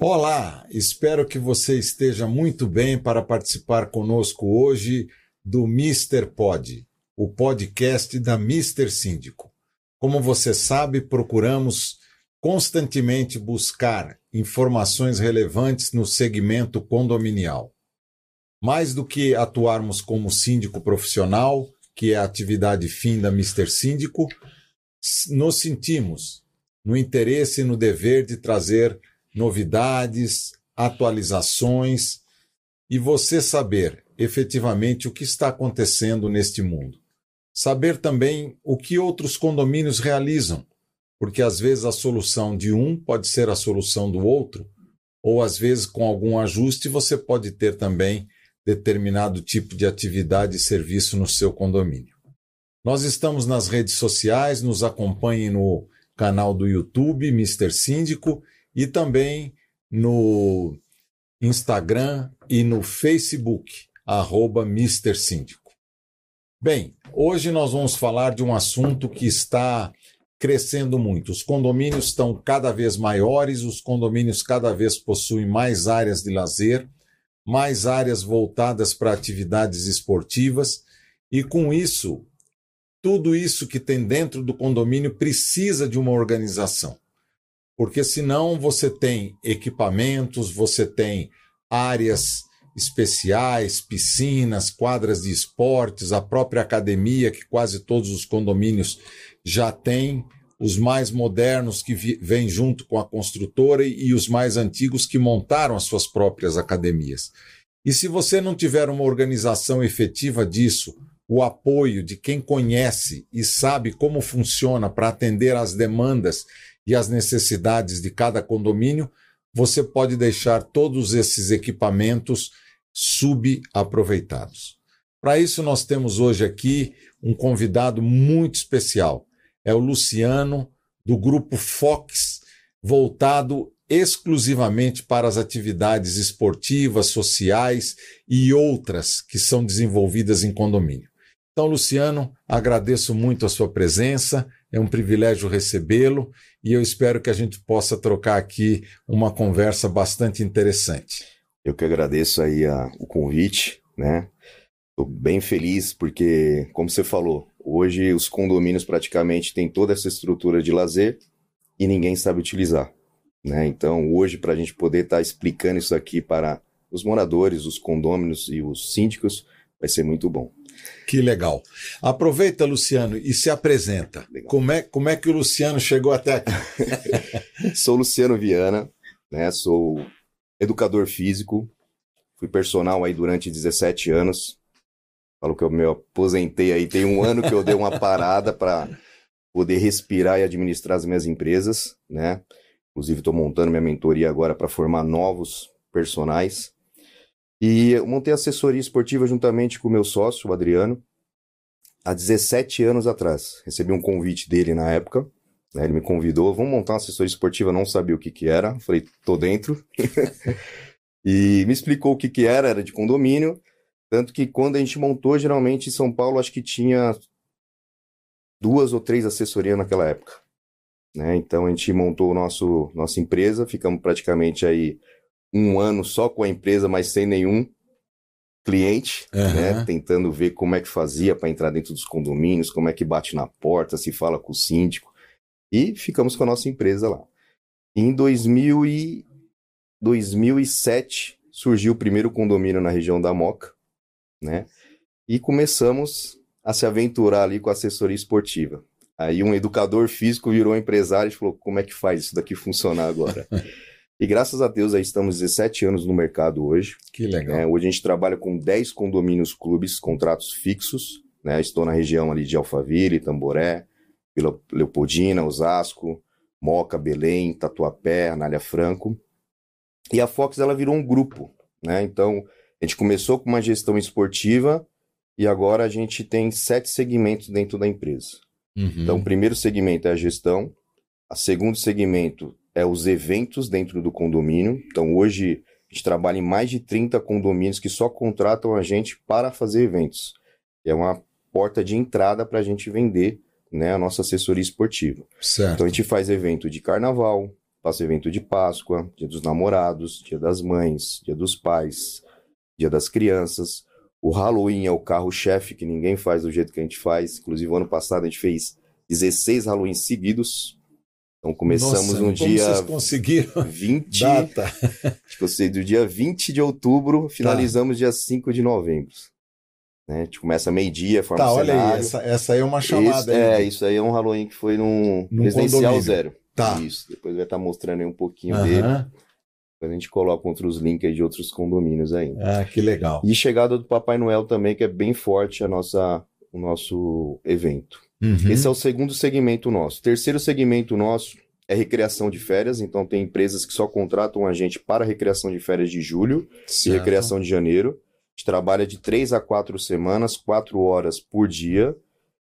Olá, espero que você esteja muito bem para participar conosco hoje do Mister Pod, o podcast da Mister Síndico. Como você sabe, procuramos constantemente buscar informações relevantes no segmento condominial. Mais do que atuarmos como síndico profissional, que é a atividade fim da Mister Síndico, nos sentimos no interesse e no dever de trazer novidades, atualizações e você saber efetivamente o que está acontecendo neste mundo. Saber também o que outros condomínios realizam, porque às vezes a solução de um pode ser a solução do outro, ou às vezes com algum ajuste você pode ter também determinado tipo de atividade e serviço no seu condomínio. Nós estamos nas redes sociais, nos acompanhem no canal do YouTube, Mr. Síndico, e também no Instagram e no Facebook, arroba Mr. Síndico. Bem, hoje nós vamos falar de um assunto que está crescendo muito. Os condomínios estão cada vez maiores, os condomínios cada vez possuem mais áreas de lazer, mais áreas voltadas para atividades esportivas, e com isso, tudo isso que tem dentro do condomínio precisa de uma organização porque senão você tem equipamentos, você tem áreas especiais, piscinas, quadras de esportes, a própria academia, que quase todos os condomínios já têm, os mais modernos que vêm junto com a construtora e os mais antigos que montaram as suas próprias academias. E se você não tiver uma organização efetiva disso, o apoio de quem conhece e sabe como funciona para atender às demandas e as necessidades de cada condomínio, você pode deixar todos esses equipamentos subaproveitados. Para isso, nós temos hoje aqui um convidado muito especial. É o Luciano, do grupo Fox, voltado exclusivamente para as atividades esportivas, sociais e outras que são desenvolvidas em condomínio. Então, Luciano, agradeço muito a sua presença, é um privilégio recebê-lo e eu espero que a gente possa trocar aqui uma conversa bastante interessante. Eu que agradeço aí a, o convite, né? Estou bem feliz porque, como você falou, hoje os condomínios praticamente têm toda essa estrutura de lazer e ninguém sabe utilizar, né? Então, hoje, para a gente poder estar tá explicando isso aqui para os moradores, os condôminos e os síndicos, vai ser muito bom. Que legal. Aproveita, Luciano, e se apresenta. Como é, como é que o Luciano chegou até aqui? sou Luciano Viana, né? Sou educador físico, fui personal aí durante 17 anos. Falo que eu me aposentei aí, tem um ano que eu dei uma parada para poder respirar e administrar as minhas empresas, né? Inclusive estou montando minha mentoria agora para formar novos personagens. E eu montei assessoria esportiva juntamente com o meu sócio, o Adriano, há 17 anos atrás. Recebi um convite dele na época. Né, ele me convidou, vamos montar uma assessoria esportiva, não sabia o que que era. Falei, tô dentro. e me explicou o que que era, era de condomínio. Tanto que quando a gente montou, geralmente em São Paulo, acho que tinha duas ou três assessorias naquela época. Né? Então a gente montou o nosso, nossa empresa, ficamos praticamente aí um ano só com a empresa, mas sem nenhum cliente, uhum. né? Tentando ver como é que fazia para entrar dentro dos condomínios, como é que bate na porta, se fala com o síndico. E ficamos com a nossa empresa lá. Em 2000 e 2007 surgiu o primeiro condomínio na região da Moca, né? E começamos a se aventurar ali com a assessoria esportiva. Aí um educador físico virou empresário e falou: como é que faz isso daqui funcionar agora? E graças a Deus aí estamos 17 anos no mercado hoje. Que legal. É, hoje a gente trabalha com 10 condomínios clubes, contratos fixos. Né? Estou na região ali de Alphaville, Tamboré, Vila Leopoldina, Osasco, Moca, Belém, Tatuapé, Anália Franco. E a Fox ela virou um grupo. Né? Então a gente começou com uma gestão esportiva e agora a gente tem sete segmentos dentro da empresa. Uhum. Então o primeiro segmento é a gestão, o segundo segmento é os eventos dentro do condomínio. Então, hoje A gente trabalha em mais de 30 condomínios que só contratam a gente para fazer eventos. É uma porta de entrada para a gente vender né, a nossa assessoria esportiva. Certo. Então a gente faz evento de carnaval, passa evento de Páscoa, dia dos namorados, dia das mães, dia dos pais, dia das crianças. O Halloween é o carro-chefe que ninguém faz do jeito que a gente faz. Inclusive, ano passado a gente fez 16 Halloween seguidos. Então começamos Nossa, no dia vocês conseguiram 20, data. tipo do dia 20 de outubro, finalizamos dia 5 de novembro. Né? A gente começa meio-dia, forma Tá, olha aí, cenário. essa, essa aí é uma chamada Isso, aí. é, isso aí é um Halloween que foi num, Num residencial condomínio. zero. Tá. Isso, depois vai estar mostrando aí um pouquinho dele. Aham. A gente coloca outros links aí de outros condomínios aí. Ah, que legal. E chegada do Papai Noel também, que é bem forte a nossa, o nosso evento. Uhum. Esse é o segundo segmento nosso. Terceiro segmento nosso é recreação de férias. Então tem empresas que só contratam a gente para recreação de férias de julho e Certo. recreação de janeiro. A gente trabalha de três a quatro semanas, quatro horas por dia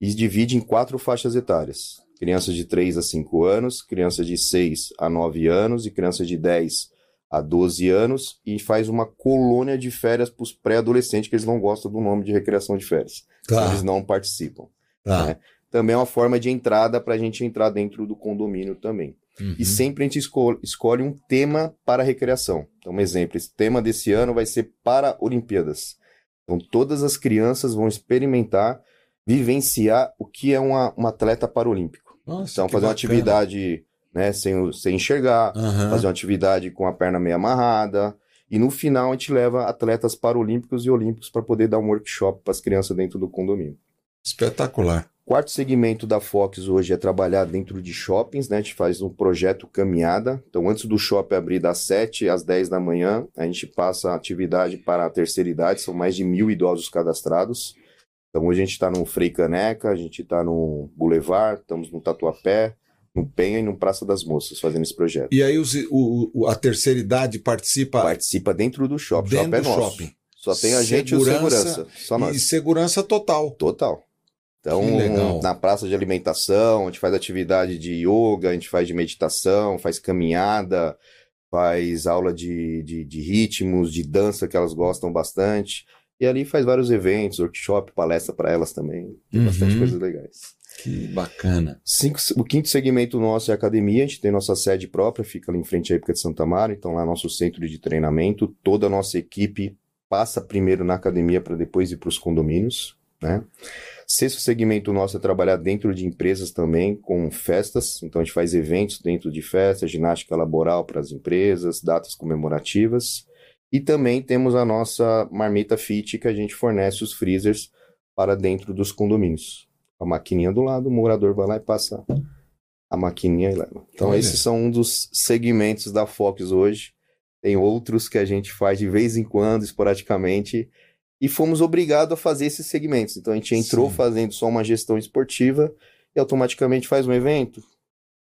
e divide em quatro faixas etárias. Crianças de 3 a 5 anos, crianças de 6 a 9 anos e crianças de 10 a 12 anos e faz uma colônia de férias para os pré-adolescentes que eles não gostam do nome de recreação de férias. Tá, Eles não participam. tá. né? Também é uma forma de entrada para a gente entrar dentro do condomínio também. Uhum. E sempre a gente esco- escolhe um tema para a recreação. Então, um exemplo, esse tema desse ano vai ser para Olimpíadas. Então, todas as crianças vão experimentar, vivenciar o que é uma, um atleta paralímpico. Nossa, Então, fazer uma bacana. atividade né, sem, sem enxergar, Aham. fazer uma atividade com a perna meio amarrada. E no final, a gente leva atletas paralímpicos e olímpicos para poder dar um workshop para as crianças dentro do condomínio. Espetacular. Quarto segmento da Fox hoje é trabalhar dentro de shoppings, né? A gente faz um projeto caminhada. Então, antes do shopping abrir das 7 às 10 da manhã, a gente passa a atividade para a terceira idade, são mais de mil idosos cadastrados. Então, hoje a gente está no Frei Caneca, a gente está no Boulevard, estamos no Tatuapé, no Penha e no Praça das Moças, fazendo esse projeto. E aí os- o- a terceira idade participa Participa dentro do shopping. dentro shopping é do nosso. shopping. Só tem a gente e Segurança segurança. Só nós. E segurança total. Total. Então, na praça de alimentação, a gente faz atividade de yoga, a gente faz de meditação, faz caminhada, faz aula de, de, de ritmos, de dança que elas gostam bastante. E ali faz vários eventos, workshop, palestra para elas também. Tem bastante Uhum. coisas legais. Que bacana. Cinco- o quinto segmento nosso é a academia, a gente tem nossa sede própria, fica ali em frente à Época de Santa Mara, então lá é nosso centro de treinamento, toda a nossa equipe passa primeiro na academia para depois ir para os condomínios, né? Sexto segmento nosso é trabalhar dentro de empresas também, com festas, então a gente faz eventos dentro de festas, ginástica laboral para as empresas, datas comemorativas, e também temos a nossa marmita fit que a gente fornece os freezers para dentro dos condomínios a maquininha do lado, o morador vai lá e passa a maquininha e leva. Então, Olha. esses são um dos segmentos da Fox hoje. Tem outros que a gente faz de vez em quando, esporadicamente, e fomos obrigados a fazer esses segmentos. Então, a gente entrou Sim. fazendo só uma gestão esportiva e automaticamente faz um evento.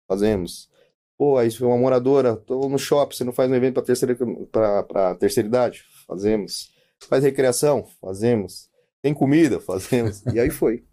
Fazemos. Pô, aí foi uma moradora, tô no shopping, você não faz um evento para terceira, pra, pra terceira idade? Fazemos. Faz recreação? Fazemos. Tem comida? Fazemos. E aí foi.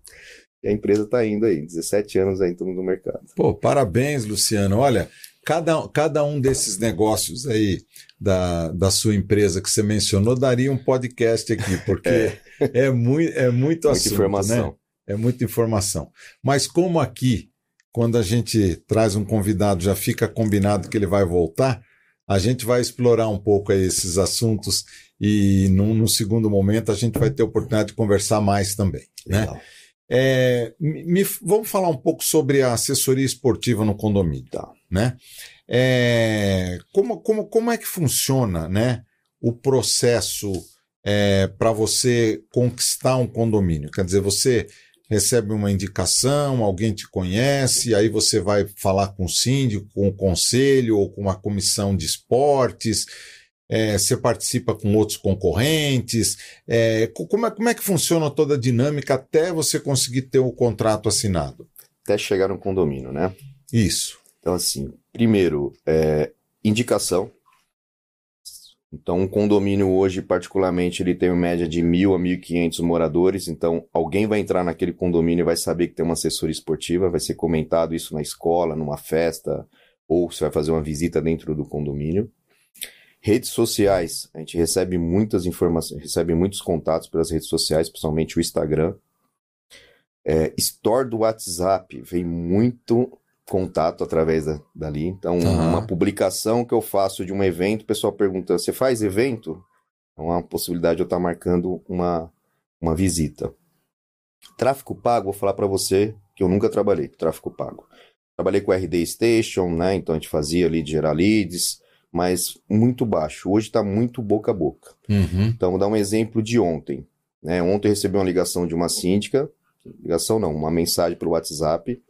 E a empresa está indo aí, 17 anos aí estamos no mercado. Pô, parabéns, Luciano. Olha, cada, cada um desses negócios aí da, da sua empresa que você mencionou daria um podcast aqui, porque é, muito, é muito Muita assunto, informação. né? É muita informação. Mas como aqui, quando a gente traz um convidado, já fica combinado que ele vai voltar, a gente vai explorar um pouco esses assuntos e num, num segundo momento a gente vai ter oportunidade de conversar mais também, né? É, me- vamos falar um pouco sobre a assessoria esportiva no condomínio, Tá. né? É, como, como, como é que funciona, né, o processo para você conquistar um condomínio? Quer dizer, você recebe uma indicação, alguém te conhece, aí você vai falar com o síndico, com o conselho ou com uma comissão de esportes, é, você participa com outros concorrentes, é, co- como, é, como é que funciona toda a dinâmica até você conseguir ter o contrato assinado? Até chegar no condomínio, né? Isso. Então, assim, primeiro, é, indicação. Então, um condomínio hoje, particularmente, ele tem uma média de mil a 1.500 moradores. Então, alguém vai entrar naquele condomínio e vai saber que tem uma assessoria esportiva, vai ser comentado isso na escola, numa festa, ou você vai fazer uma visita dentro do condomínio. Redes sociais, a gente recebe muitas informações, recebe muitos contatos pelas redes sociais, principalmente o Instagram. É, store do WhatsApp, vem muito contato através da, dali. Então, Tá. uma publicação que eu faço de um evento, o pessoal pergunta: você faz evento? É uma possibilidade de eu estar marcando uma, uma visita. Tráfico pago, vou falar para você que eu nunca trabalhei com tráfico pago. Trabalhei com RD Station, né? Então a gente fazia ali de gerar leads, mas muito baixo. Hoje está muito boca a boca. Uhum. Então, vou dar um exemplo de ontem. Né? Ontem eu recebi uma ligação de uma síndica, ligação não, uma mensagem pelo WhatsApp,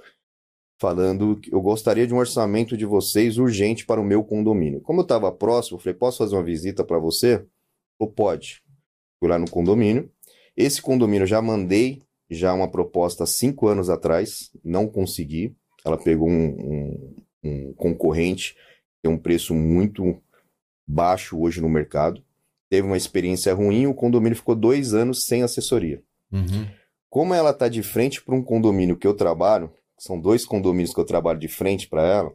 falando que eu gostaria de um orçamento de vocês urgente para o meu condomínio. Como eu estava próximo, eu falei, posso fazer uma visita para você? Falou, pode. Fui lá no condomínio. Esse condomínio eu já mandei já uma proposta há cinco anos atrás, não consegui. Ela pegou um, um- um concorrente, tem um preço muito baixo hoje no mercado teve uma experiência ruim, o condomínio ficou dois anos sem assessoria. Uhum. Como ela está de frente para um condomínio que eu trabalho, são dois condomínios que eu trabalho de frente para ela,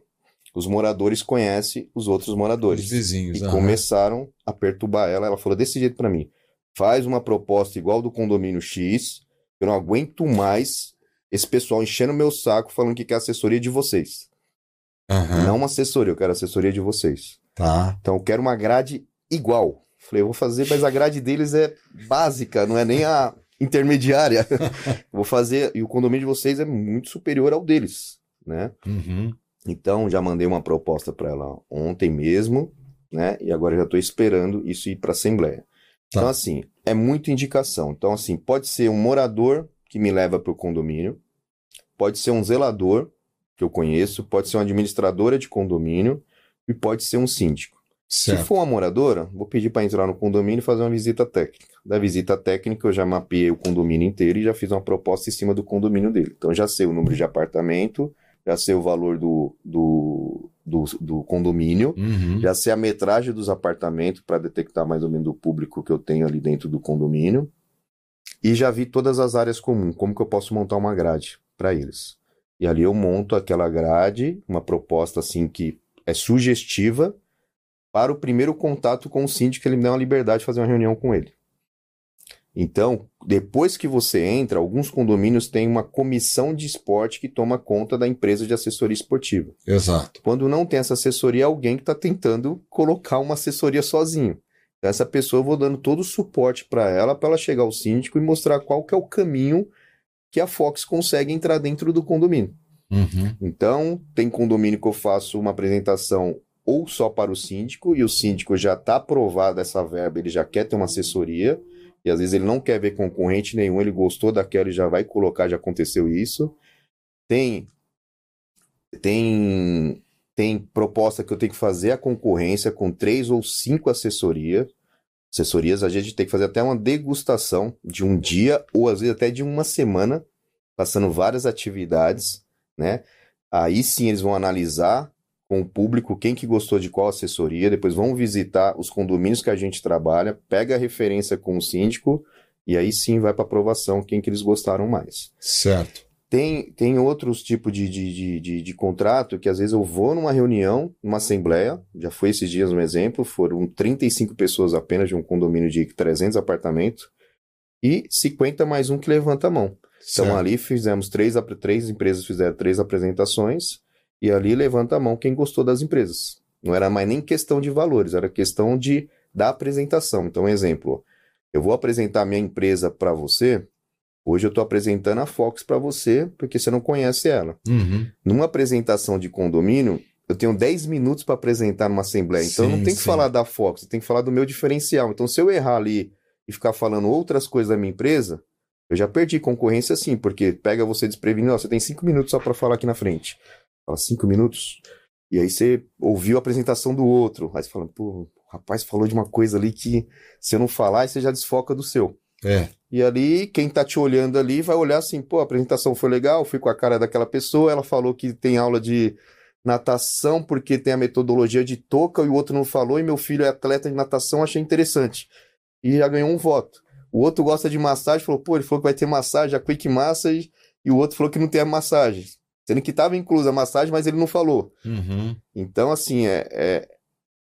os moradores conhecem os outros Os moradores vizinhos. e aham. começaram a perturbar ela. Ela falou desse jeito para mim: faz uma proposta igual do condomínio X, eu não aguento mais esse pessoal enchendo meu saco falando que quer assessoria de vocês. Aham. Não uma assessoria, eu quero assessoria de vocês. Tá. Então eu quero uma grade igual. Falei, eu vou fazer, mas a grade deles é básica, não é nem a intermediária. vou fazer, e o condomínio de vocês é muito superior ao deles, né? Uhum. Então já mandei uma proposta para ela ontem mesmo, né? E agora já estou esperando isso ir para a assembleia. Tá. Então assim, é muita indicação. Então assim, pode ser um morador que me leva para o condomínio, pode ser um zelador que eu conheço, pode ser uma administradora de condomínio e pode ser um síndico. Se Certo. for uma moradora, vou pedir para entrar no condomínio e fazer uma visita técnica. Da visita técnica, eu já mapeei o condomínio inteiro e já fiz uma proposta em cima do condomínio dele. Então, já sei o número de apartamento, já sei o valor do, do, do, do condomínio, Uhum. já sei a metragem dos apartamentos para detectar mais ou menos o público que eu tenho ali dentro do condomínio. E já vi todas as áreas comuns, como que eu posso montar uma grade para eles. E ali eu monto aquela grade, uma proposta assim que é sugestiva para o primeiro contato com o síndico, ele me dá uma liberdade de fazer uma reunião com ele. Então, depois que você entra, alguns condomínios têm uma comissão de esporte que toma conta da empresa de assessoria esportiva. Exato. Quando não tem essa assessoria, alguém que está tentando colocar uma assessoria sozinho. Então, essa pessoa eu vou dando todo o suporte para ela, para ela chegar ao síndico e mostrar qual que é o caminho que a Fox consegue entrar dentro do condomínio. Uhum. Então, tem condomínio que eu faço uma apresentação ou só para o síndico, e o síndico já está aprovado essa verba, ele já quer ter uma assessoria, e às vezes ele não quer ver concorrente nenhum, ele gostou daquela e já vai colocar, já aconteceu isso. Tem tem tem proposta que eu tenho que fazer a concorrência com três ou cinco assessorias. Assessorias, a gente tem que fazer até uma degustação de um dia ou às vezes até de uma semana, passando várias atividades, né? Aí sim eles vão analisar com o público quem que gostou de qual assessoria, depois vão visitar os condomínios que a gente trabalha, pega a referência com o síndico e aí sim vai para aprovação quem que eles gostaram mais. Certo. Tem, tem outros tipos de, de, de, de, de contrato que às vezes eu vou numa reunião, numa assembleia, já foi esses dias um exemplo, foram 35 pessoas apenas de um condomínio de 300 apartamentos e 50 mais um que levanta a mão. Então certo. ali fizemos três, três empresas fizeram três apresentações e ali levanta a mão quem gostou das empresas. Não era mais nem questão de valores, era questão de da apresentação. Então, exemplo, eu vou apresentar minha empresa para você. Hoje eu estou apresentando a Fox para você porque você não conhece ela. Uhum. Numa apresentação de condomínio, eu tenho 10 minutos para apresentar numa assembleia. Então eu não Sim, tenho que sim. falar da Fox, eu tenho que falar do meu diferencial. Então se eu errar ali e ficar falando outras coisas da minha empresa, eu já perdi concorrência sim, porque pega você desprevenido, ó, você tem 5 minutos só para falar aqui na frente. Fala 5 minutos. E aí você ouviu a apresentação do outro. Aí você fala, pô, o rapaz falou de uma coisa ali que se eu não falar, aí você já desfoca do seu. É. E ali, quem tá te olhando ali vai olhar assim, pô, a apresentação foi legal, fui com a cara daquela pessoa, ela falou que tem aula de natação porque tem a metodologia de toca e o outro não falou, e meu filho é atleta de natação, achei interessante. E já ganhou um voto. O outro gosta de massagem, falou, pô, ele falou que vai ter massagem, a Quick Massage, e o outro falou que não tem a massagem. Sendo que estava inclusa a massagem, mas ele não falou. Uhum. Então, assim, é, é,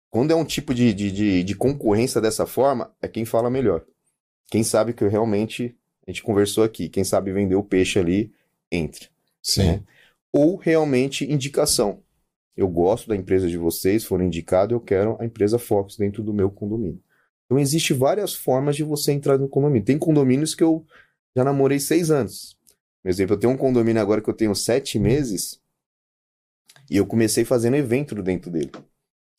quando é um tipo de, de, de, de concorrência dessa forma, é quem fala melhor. Quem sabe que realmente, a gente conversou aqui, quem sabe vender o peixe ali, entre. Sim. Né? Ou realmente indicação. Eu gosto da empresa de vocês, foram indicado, eu quero a empresa Fox dentro do meu condomínio. Então, existe várias formas de você entrar no condomínio. Tem condomínios que eu já namorei seis anos. Por exemplo, eu tenho um condomínio agora que eu tenho sete meses e eu comecei fazendo evento dentro dele.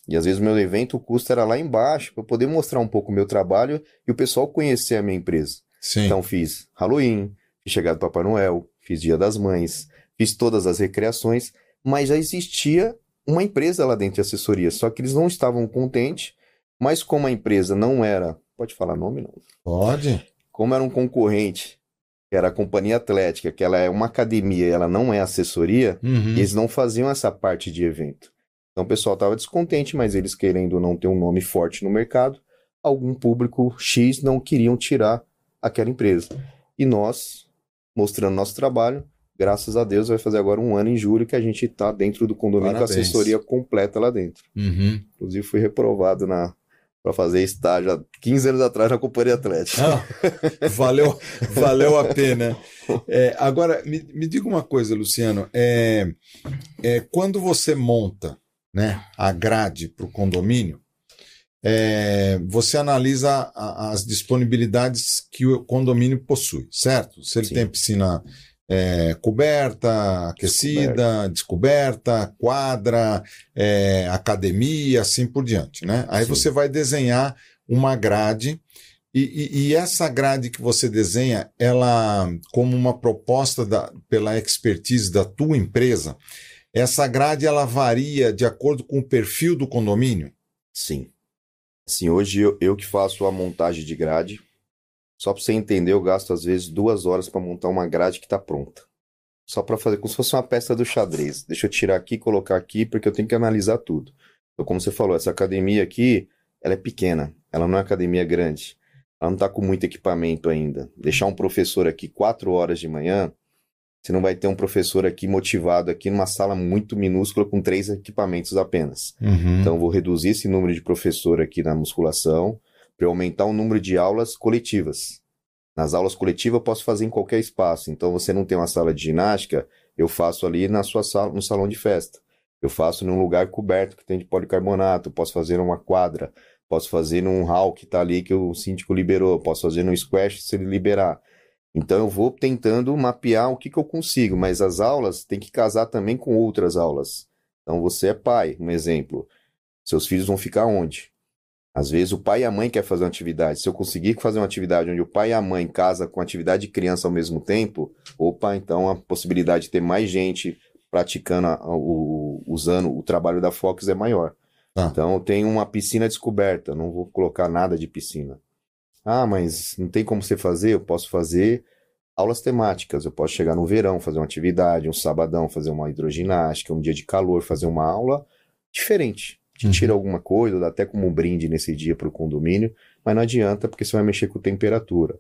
E às vezes o meu evento, o custo era lá embaixo, para poder mostrar um pouco o meu trabalho e o pessoal conhecer a minha empresa. Sim. Então fiz Halloween, fiz chegada do Papai Noel, fiz Dia das Mães, fiz todas as recreações, mas já existia uma empresa lá dentro de assessoria, só que eles não estavam contentes, mas como a empresa não era, pode falar nome não? Pode. Como era um concorrente, que era a Companhia Atlética, que ela é uma academia, ela não é assessoria, Uhum. eles não faziam essa parte de evento. Então o pessoal estava descontente, mas eles querendo não ter um nome forte no mercado, algum público X não queriam tirar aquela empresa. E nós, mostrando nosso trabalho, graças a Deus vai fazer agora um ano em julho que a gente está dentro do condomínio com a Parabéns. assessoria completa lá dentro. Uhum. Inclusive fui reprovado na para fazer estágio há 15 anos atrás na Companhia Atlética. Ah, valeu, valeu a pena. É, agora, me, me diga uma coisa, Luciano. É, é, quando você monta né, a grade para o condomínio, é, você analisa a- as disponibilidades que o condomínio possui, certo? Se ele Sim. tem piscina é, coberta, aquecida, descoberta, quadra, é, academia, assim por diante, né? Aí Sim. você vai desenhar uma grade e, e- e essa grade que você desenha, ela, como uma proposta da- pela expertise da tua empresa, essa grade ela varia de acordo com o perfil do condomínio? Sim. Assim, hoje eu, eu que faço a montagem de grade. Só para você entender, eu gasto às vezes duas horas para montar uma grade que está pronta. Só para fazer como se fosse uma peça do xadrez. Deixa eu tirar aqui, colocar aqui, porque eu tenho que analisar tudo. Então, como você falou, essa academia aqui, ela é pequena. Ela não é academia grande. Ela não está com muito equipamento ainda. Deixar um professor aqui quatro horas de manhã, você não vai ter um professor aqui motivado aqui numa sala muito minúscula com três equipamentos apenas. Uhum. Então, eu vou reduzir esse número de professor aqui na musculação para aumentar o número de aulas coletivas. Nas aulas coletivas, eu posso fazer em qualquer espaço. Então, você não tem uma sala de ginástica, eu faço ali na sua sala, no salão de festa. Eu faço num lugar coberto que tem de policarbonato, posso fazer numa quadra, posso fazer num hall que está ali que o síndico liberou, posso fazer num squash se ele liberar. Então, eu vou tentando mapear o que, que eu consigo, mas as aulas têm que casar também com outras aulas. Então, você é pai, um exemplo. Seus filhos vão ficar onde? Às vezes o pai e a mãe querem fazer uma atividade. Se eu conseguir fazer uma atividade onde o pai e a mãe casam com atividade de criança ao mesmo tempo, opa, então a possibilidade de ter mais gente praticando, a- o, usando o trabalho da Fox é maior. Tá. Então eu tenho uma piscina descoberta, não vou colocar nada de piscina. Ah, mas não tem como você fazer? Eu posso fazer aulas temáticas. Eu posso chegar no verão, fazer uma atividade, um sabadão, fazer uma hidroginástica, um dia de calor, fazer uma aula diferente. Te Uhum. tira alguma coisa, dá até como um brinde nesse dia para o condomínio, mas não adianta porque você vai mexer com temperatura.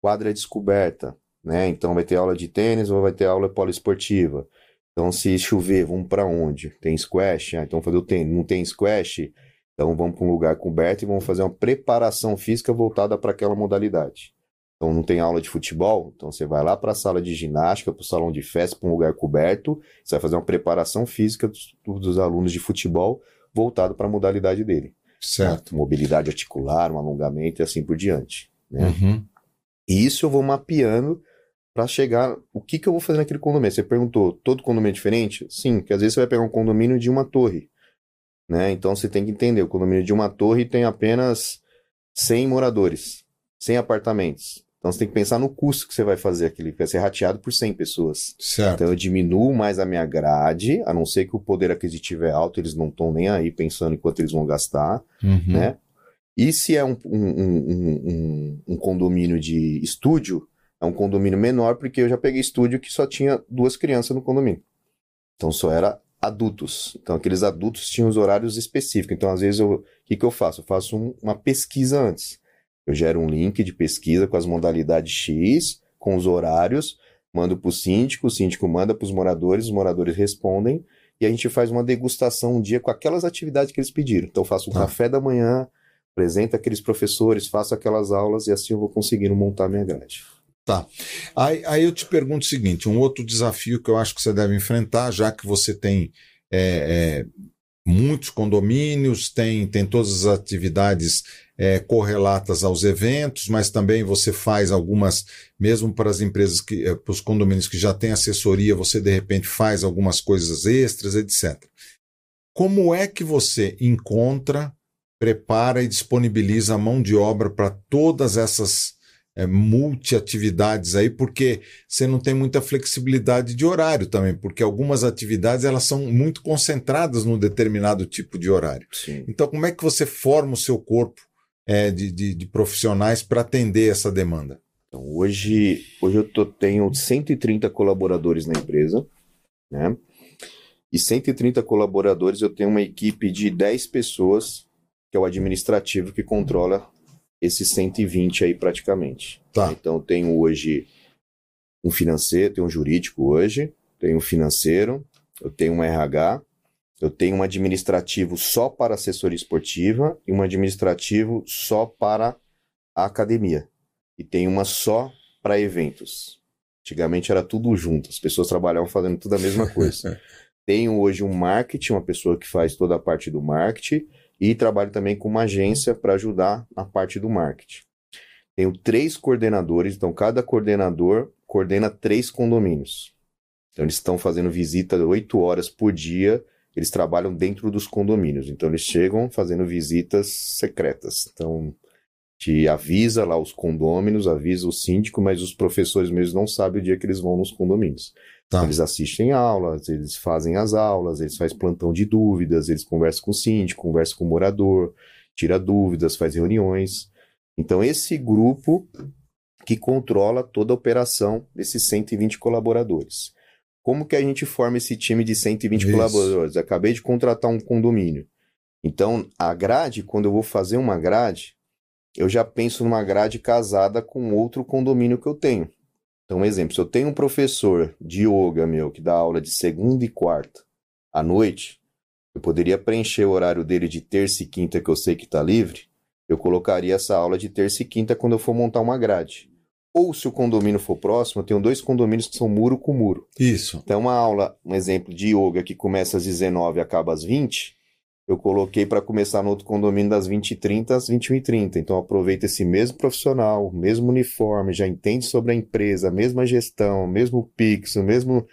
Quadra é descoberta, né? Então vai ter aula de tênis ou vai ter aula poliesportiva. Então, se chover, vamos para onde? Tem squash? Ah, então fazer o tênis. Não tem squash? Então vamos para um lugar coberto e vamos fazer uma preparação física voltada para aquela modalidade. Então não tem aula de futebol? Então você vai lá para a sala de ginástica, para o salão de festa, para um lugar coberto. Você vai fazer uma preparação física dos, dos alunos de futebol voltado para a modalidade dele. Certo. Mobilidade articular, um alongamento e assim por diante. Né? Uhum. E isso eu vou mapeando para chegar. O que, que eu vou fazer naquele condomínio? Você perguntou, todo condomínio é diferente? Sim, porque às vezes você vai pegar um condomínio de uma torre. Né? Então você tem que entender: o condomínio de uma torre tem apenas 100 moradores, 100 apartamentos. Então você tem que pensar no custo que você vai fazer aquele, que vai ser rateado por 100 pessoas. Certo. Então eu diminuo mais a minha grade, a não ser que o poder aquisitivo é alto, eles não estão nem aí pensando em quanto eles vão gastar Uhum. né? E se é um, um, um, um, condomínio de estúdio, é um condomínio menor, porque eu já peguei estúdio que só tinha duas crianças no condomínio. Então só era adultos. Então aqueles adultos tinham os horários específicos. Então às vezes o que, que eu faço? Eu faço um- uma pesquisa antes. Eu gero um link de pesquisa com as modalidades X, com os horários, mando para o síndico, o síndico manda para os moradores, os moradores respondem, e a gente faz uma degustação um dia com aquelas atividades que eles pediram. Então eu faço um Tá. café da manhã, apresento aqueles professores, faço aquelas aulas e assim eu vou conseguindo montar minha grade. Aí, aí eu te pergunto o seguinte: um outro desafio que eu acho que você deve enfrentar, já que você tem é, é, muitos condomínios, tem, tem todas as atividades é, correlatas aos eventos, mas também você faz algumas, mesmo para as empresas que, é, para os condomínios que já têm assessoria, você de repente faz algumas coisas extras, etc. Como é que você encontra, prepara e disponibiliza a mão de obra para todas essas é, multiatividades aí, porque você não tem muita flexibilidade de horário também, porque algumas atividades elas são muito concentradas num determinado tipo de horário. Sim. Então, como é que você forma o seu corpo é, de, de, de profissionais para atender essa demanda? Então, hoje, hoje eu tô, tenho 130 colaboradores na empresa, né? E 130 colaboradores, eu tenho uma equipe de 10 pessoas, que é o administrativo que controla esses 120 aí praticamente. Tá. Então, eu tenho hoje um financeiro, tenho um jurídico hoje, tenho um financeiro, eu tenho um RH, eu tenho um administrativo só para assessoria esportiva e um administrativo só para a academia. E tem uma só para eventos. Antigamente era tudo junto, as pessoas trabalhavam fazendo tudo a mesma coisa. tenho hoje um marketing, uma pessoa que faz toda a parte do marketing, e trabalho também com uma agência para ajudar na parte do marketing. Tenho três coordenadores, então cada coordenador coordena três condomínios. Então eles estão fazendo visita oito horas por dia, eles trabalham dentro dos condomínios. Então eles chegam fazendo visitas secretas. Então te avisa lá os condôminos, avisa o síndico, mas os professores mesmo não sabem o dia que eles vão nos condomínios. Tá. Eles assistem aulas, eles fazem as aulas, eles fazem plantão de dúvidas, eles conversam com o síndico, conversam com o morador, tira dúvidas, faz reuniões. Então, esse grupo que controla toda a operação desses 120 colaboradores. Como que a gente forma esse time de 120 Isso. colaboradores? Acabei de contratar um condomínio. Então, a grade, quando eu vou fazer uma grade, eu já penso numa grade casada com outro condomínio que eu tenho. Então, um exemplo, se eu tenho um professor de yoga meu que dá aula de segunda e quarta à noite, eu poderia preencher o horário dele de terça e quinta que eu sei que está livre, eu colocaria essa aula de terça e quinta quando eu for montar uma grade. Ou se o condomínio for próximo, eu tenho dois condomínios que são muro com muro. Isso. Então, uma aula, um exemplo de yoga que começa às 19 e acaba às 20, eu coloquei para começar no outro condomínio das 20h30 às 21h30. Então, aproveita esse mesmo profissional, mesmo uniforme, já entende sobre a empresa, a mesma gestão, mesmo Pix, o mesmo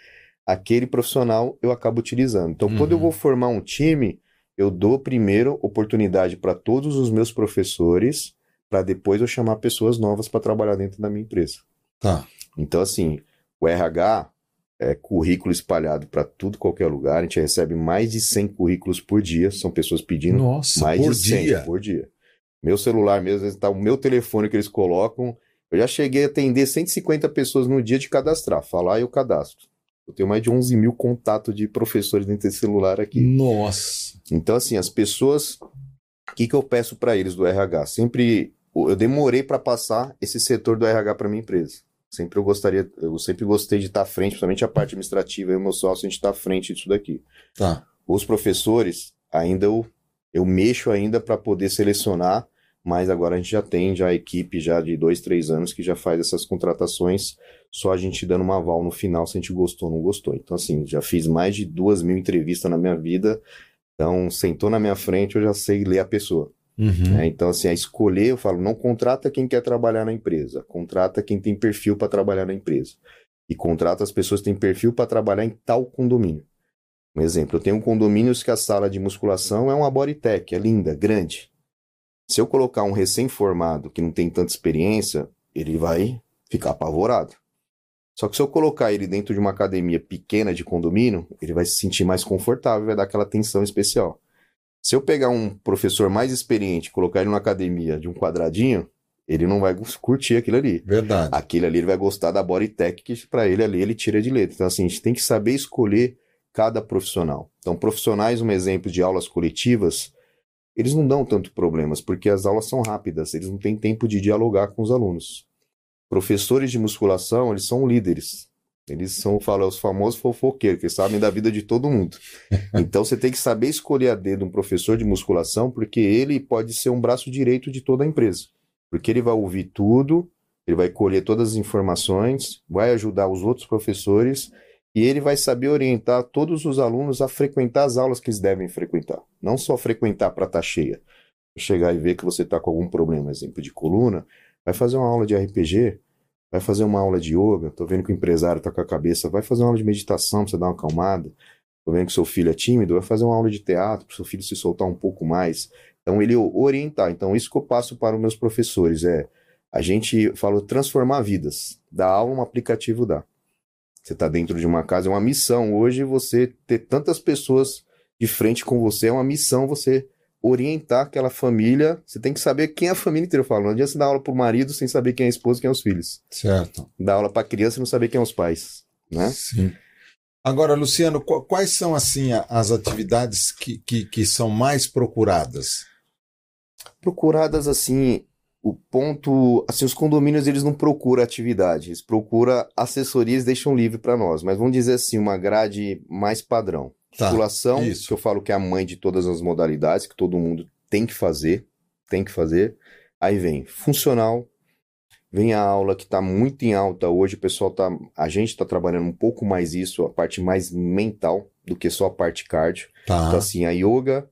aquele profissional, eu acabo utilizando. Então, quando eu Uhum. vou formar um time, eu dou primeiro oportunidade para todos os meus professores, para depois eu chamar pessoas novas para trabalhar dentro da minha empresa. Tá. Então, assim, o RH é currículo espalhado para tudo, qualquer lugar. A gente recebe mais de 100 currículos por dia. São pessoas pedindo Nossa, mais por de 100 dia. por dia. Meu celular mesmo, às vezes tá o meu telefone que eles colocam. Eu já cheguei a atender 150 pessoas no dia de cadastrar, falar e eu cadastro. Eu tenho mais de 11 mil contatos de professores dentro desse celular aqui. Nossa. Então, assim, as pessoas. O que, que eu peço para eles do RH? Sempre. Eu demorei para passar esse setor do RH para minha empresa. Sempre eu gostaria, eu sempre gostei de estar à frente, principalmente a parte administrativa, eu e o meu sócio, a gente está à frente disso daqui. Tá. Os professores, ainda eu, eu mexo ainda para poder selecionar, mas agora a gente já tem já a equipe já de dois, três anos que já faz essas contratações, só a gente dando uma aval no final se a gente gostou ou não gostou. Então, assim, já fiz mais de duas mil entrevistas na minha vida, então sentou na minha frente, eu já sei ler a pessoa. Uhum. né? Então, assim, a escolher, eu falo, não contrata quem quer trabalhar na empresa, contrata quem tem perfil para trabalhar na empresa. E contrata as pessoas que têm perfil para trabalhar em tal condomínio. Um exemplo, eu tenho um condomínio que a sala de musculação é uma Bodytech, é linda, grande. Se eu colocar um recém-formado que não tem tanta experiência, ele vai ficar apavorado. Só que se eu colocar ele dentro de uma academia pequena de condomínio, ele vai se sentir mais confortável, vai dar aquela atenção especial. Se eu pegar um professor mais experiente e colocar ele numa academia de um quadradinho, ele não vai curtir aquilo ali. Verdade. Aquele ali ele vai gostar da Bodytech, que para ele ali ele tira de letra. Então, assim, a gente tem que saber escolher cada profissional. Então, profissionais, um exemplo de aulas coletivas, eles não dão tanto problemas, porque as aulas são rápidas, eles não têm tempo de dialogar com os alunos. Professores de musculação, eles são líderes. Eles são, falam, os famosos fofoqueiros, que sabem da vida de todo mundo. Então você tem que saber escolher a dedo um professor de musculação, porque ele pode ser um braço direito de toda a empresa. Porque ele vai ouvir tudo, ele vai colher todas as informações, vai ajudar os outros professores e ele vai saber orientar todos os alunos a frequentar as aulas que eles devem frequentar. Não só frequentar para estar tá cheia. Chegar e ver que você está com algum problema, exemplo de coluna, vai fazer uma aula de RPG, vai fazer uma aula de yoga, tô vendo que o empresário tá com a cabeça, vai fazer uma aula de meditação para você dar uma acalmada, tô vendo que seu filho é tímido, vai fazer uma aula de teatro para seu filho se soltar um pouco mais. Então ele orientar. Então isso que eu passo para os meus professores é a gente fala transformar vidas. Da aula um aplicativo dá. Você está dentro de uma casa, é uma missão hoje você ter tantas pessoas de frente com você, é uma missão você orientar aquela família, você tem que saber quem é a família inteira. Eu falo, não adianta você dar aula pro marido sem saber quem é a esposa e quem é os filhos. Certo. Dar aula para criança e não saber quem é os pais, né? Sim. Agora, Luciano, quais são, assim, as atividades que, que, que são mais procuradas? Procuradas, assim, o ponto, assim, os condomínios eles não procuram atividade, eles procuram assessorias, deixam livre para nós, mas vamos dizer assim, uma grade mais padrão. Tá, Musculação, isso. que eu falo que é a mãe de todas as modalidades, que todo mundo tem que fazer, tem que fazer. Aí vem funcional, vem a aula que está muito em alta hoje, o pessoal tá, a gente está trabalhando um pouco mais isso, a parte mais mental do que só a parte cardio. Tá. Então assim, a yoga,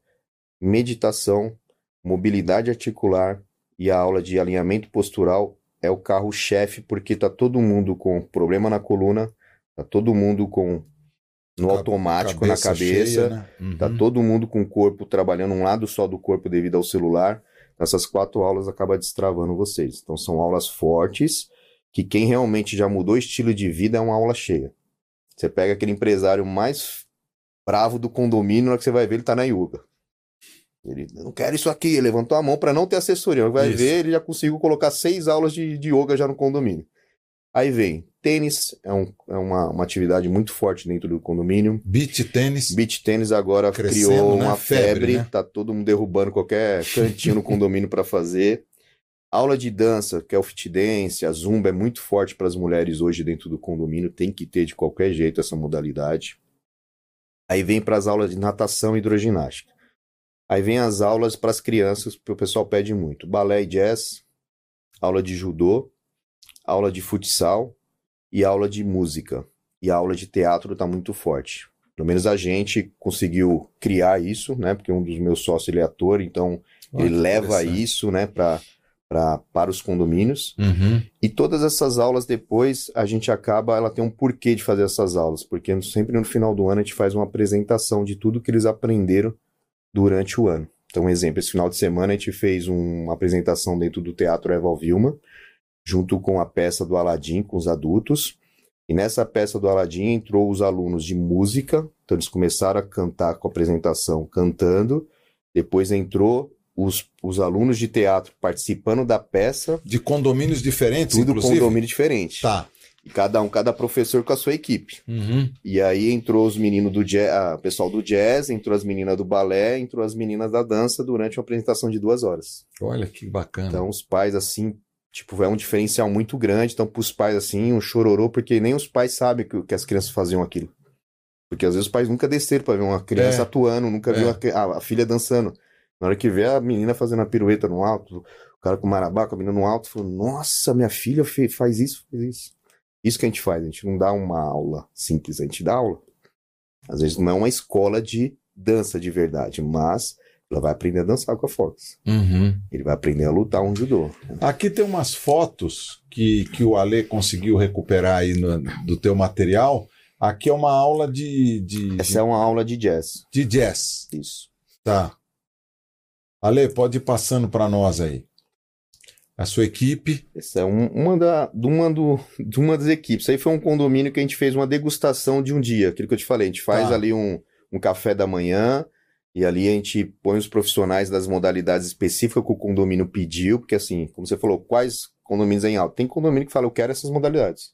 meditação, mobilidade articular e a aula de alinhamento postural é o carro-chefe porque tá todo mundo com problema na coluna, tá todo mundo com no automático cabeça na cabeça. Cheia, né? Tá uhum. Tá todo mundo com o corpo trabalhando um lado só do corpo devido ao celular. Essas quatro aulas acaba destravando vocês. Então são aulas fortes que quem realmente já mudou o estilo de vida é uma aula cheia. Você pega aquele empresário mais bravo do condomínio, na hora que você vai ver, ele tá na yoga. Ele não quer isso aqui, ele levantou a mão para não ter assessoria. Vai isso. ver, ele já conseguiu colocar seis aulas de, de yoga já no condomínio. Aí vem tênis, é, um, é uma, uma atividade muito forte dentro do condomínio. Beach tênis. Beach tênis agora Crescendo, criou né? uma febre, febre né? tá todo mundo derrubando qualquer cantinho no condomínio para fazer. Aula de dança, que é o fit dance, a zumba é muito forte para as mulheres hoje dentro do condomínio, tem que ter de qualquer jeito essa modalidade. Aí vem para as aulas de natação e hidroginástica. Aí vem as aulas para as crianças, que o pessoal pede muito: balé e jazz, aula de judô, aula de futsal e aula de música. E a aula de teatro está muito forte. Pelo menos a gente conseguiu criar isso, né? Porque um dos meus sócios ele é ator, então ele leva isso, né, pra, pra, para os condomínios. Uhum. E todas essas aulas depois a gente acaba, ela tem um porquê de fazer essas aulas, porque sempre no final do ano a gente faz uma apresentação de tudo que eles aprenderam durante o ano. Então, um exemplo, esse final de semana a gente fez um, uma apresentação dentro do Teatro Eval Vilma, junto com a peça do Aladim com os adultos. E nessa peça do Aladim entrou os alunos de música, então eles começaram a cantar com a apresentação cantando. Depois entrou os, os alunos de teatro participando da peça. De condomínios diferentes, Tudo inclusive? condomínio diferente. Tá. E cada um, cada professor com a sua equipe. Uhum. E aí entrou os meninos do jazz, o pessoal do jazz, entrou as meninas do balé, entrou as meninas da dança durante uma apresentação de duas horas. Olha que bacana. Então os pais, assim, Tipo, é um diferencial muito grande. Então, para os pais, assim, um chororô, porque nem os pais sabem que, que as crianças faziam aquilo. Porque às vezes os pais nunca desceram para ver uma criança é. atuando, nunca é. viu a, a, a, filha dançando. Na hora que vê a menina fazendo a pirueta no alto, o cara com o marabá, com a menina no alto, falou: Nossa, minha filha faz isso, faz isso. Isso que a gente faz, a gente não dá uma aula simples, a gente dá aula. Às vezes não é uma escola de dança de verdade, mas ela vai aprender a dançar com a Fox. Uhum. Ele vai aprender a lutar um judô. Aqui tem umas fotos que, que o Ale conseguiu recuperar aí no, do teu material. Aqui é uma aula de, de Essa de... é uma aula de jazz. De jazz. Isso. Tá. Ale, pode ir passando para nós aí. A sua equipe. Essa é um, uma, da, de, uma do, de uma das equipes. Isso aí foi um condomínio que a gente fez uma degustação de um dia. Aquilo que eu te falei. A gente faz tá. ali um, um café da manhã e ali a gente põe os profissionais das modalidades específicas que o condomínio pediu, porque assim, como você falou, quais condomínios em alta? Tem condomínio que fala, eu quero essas modalidades.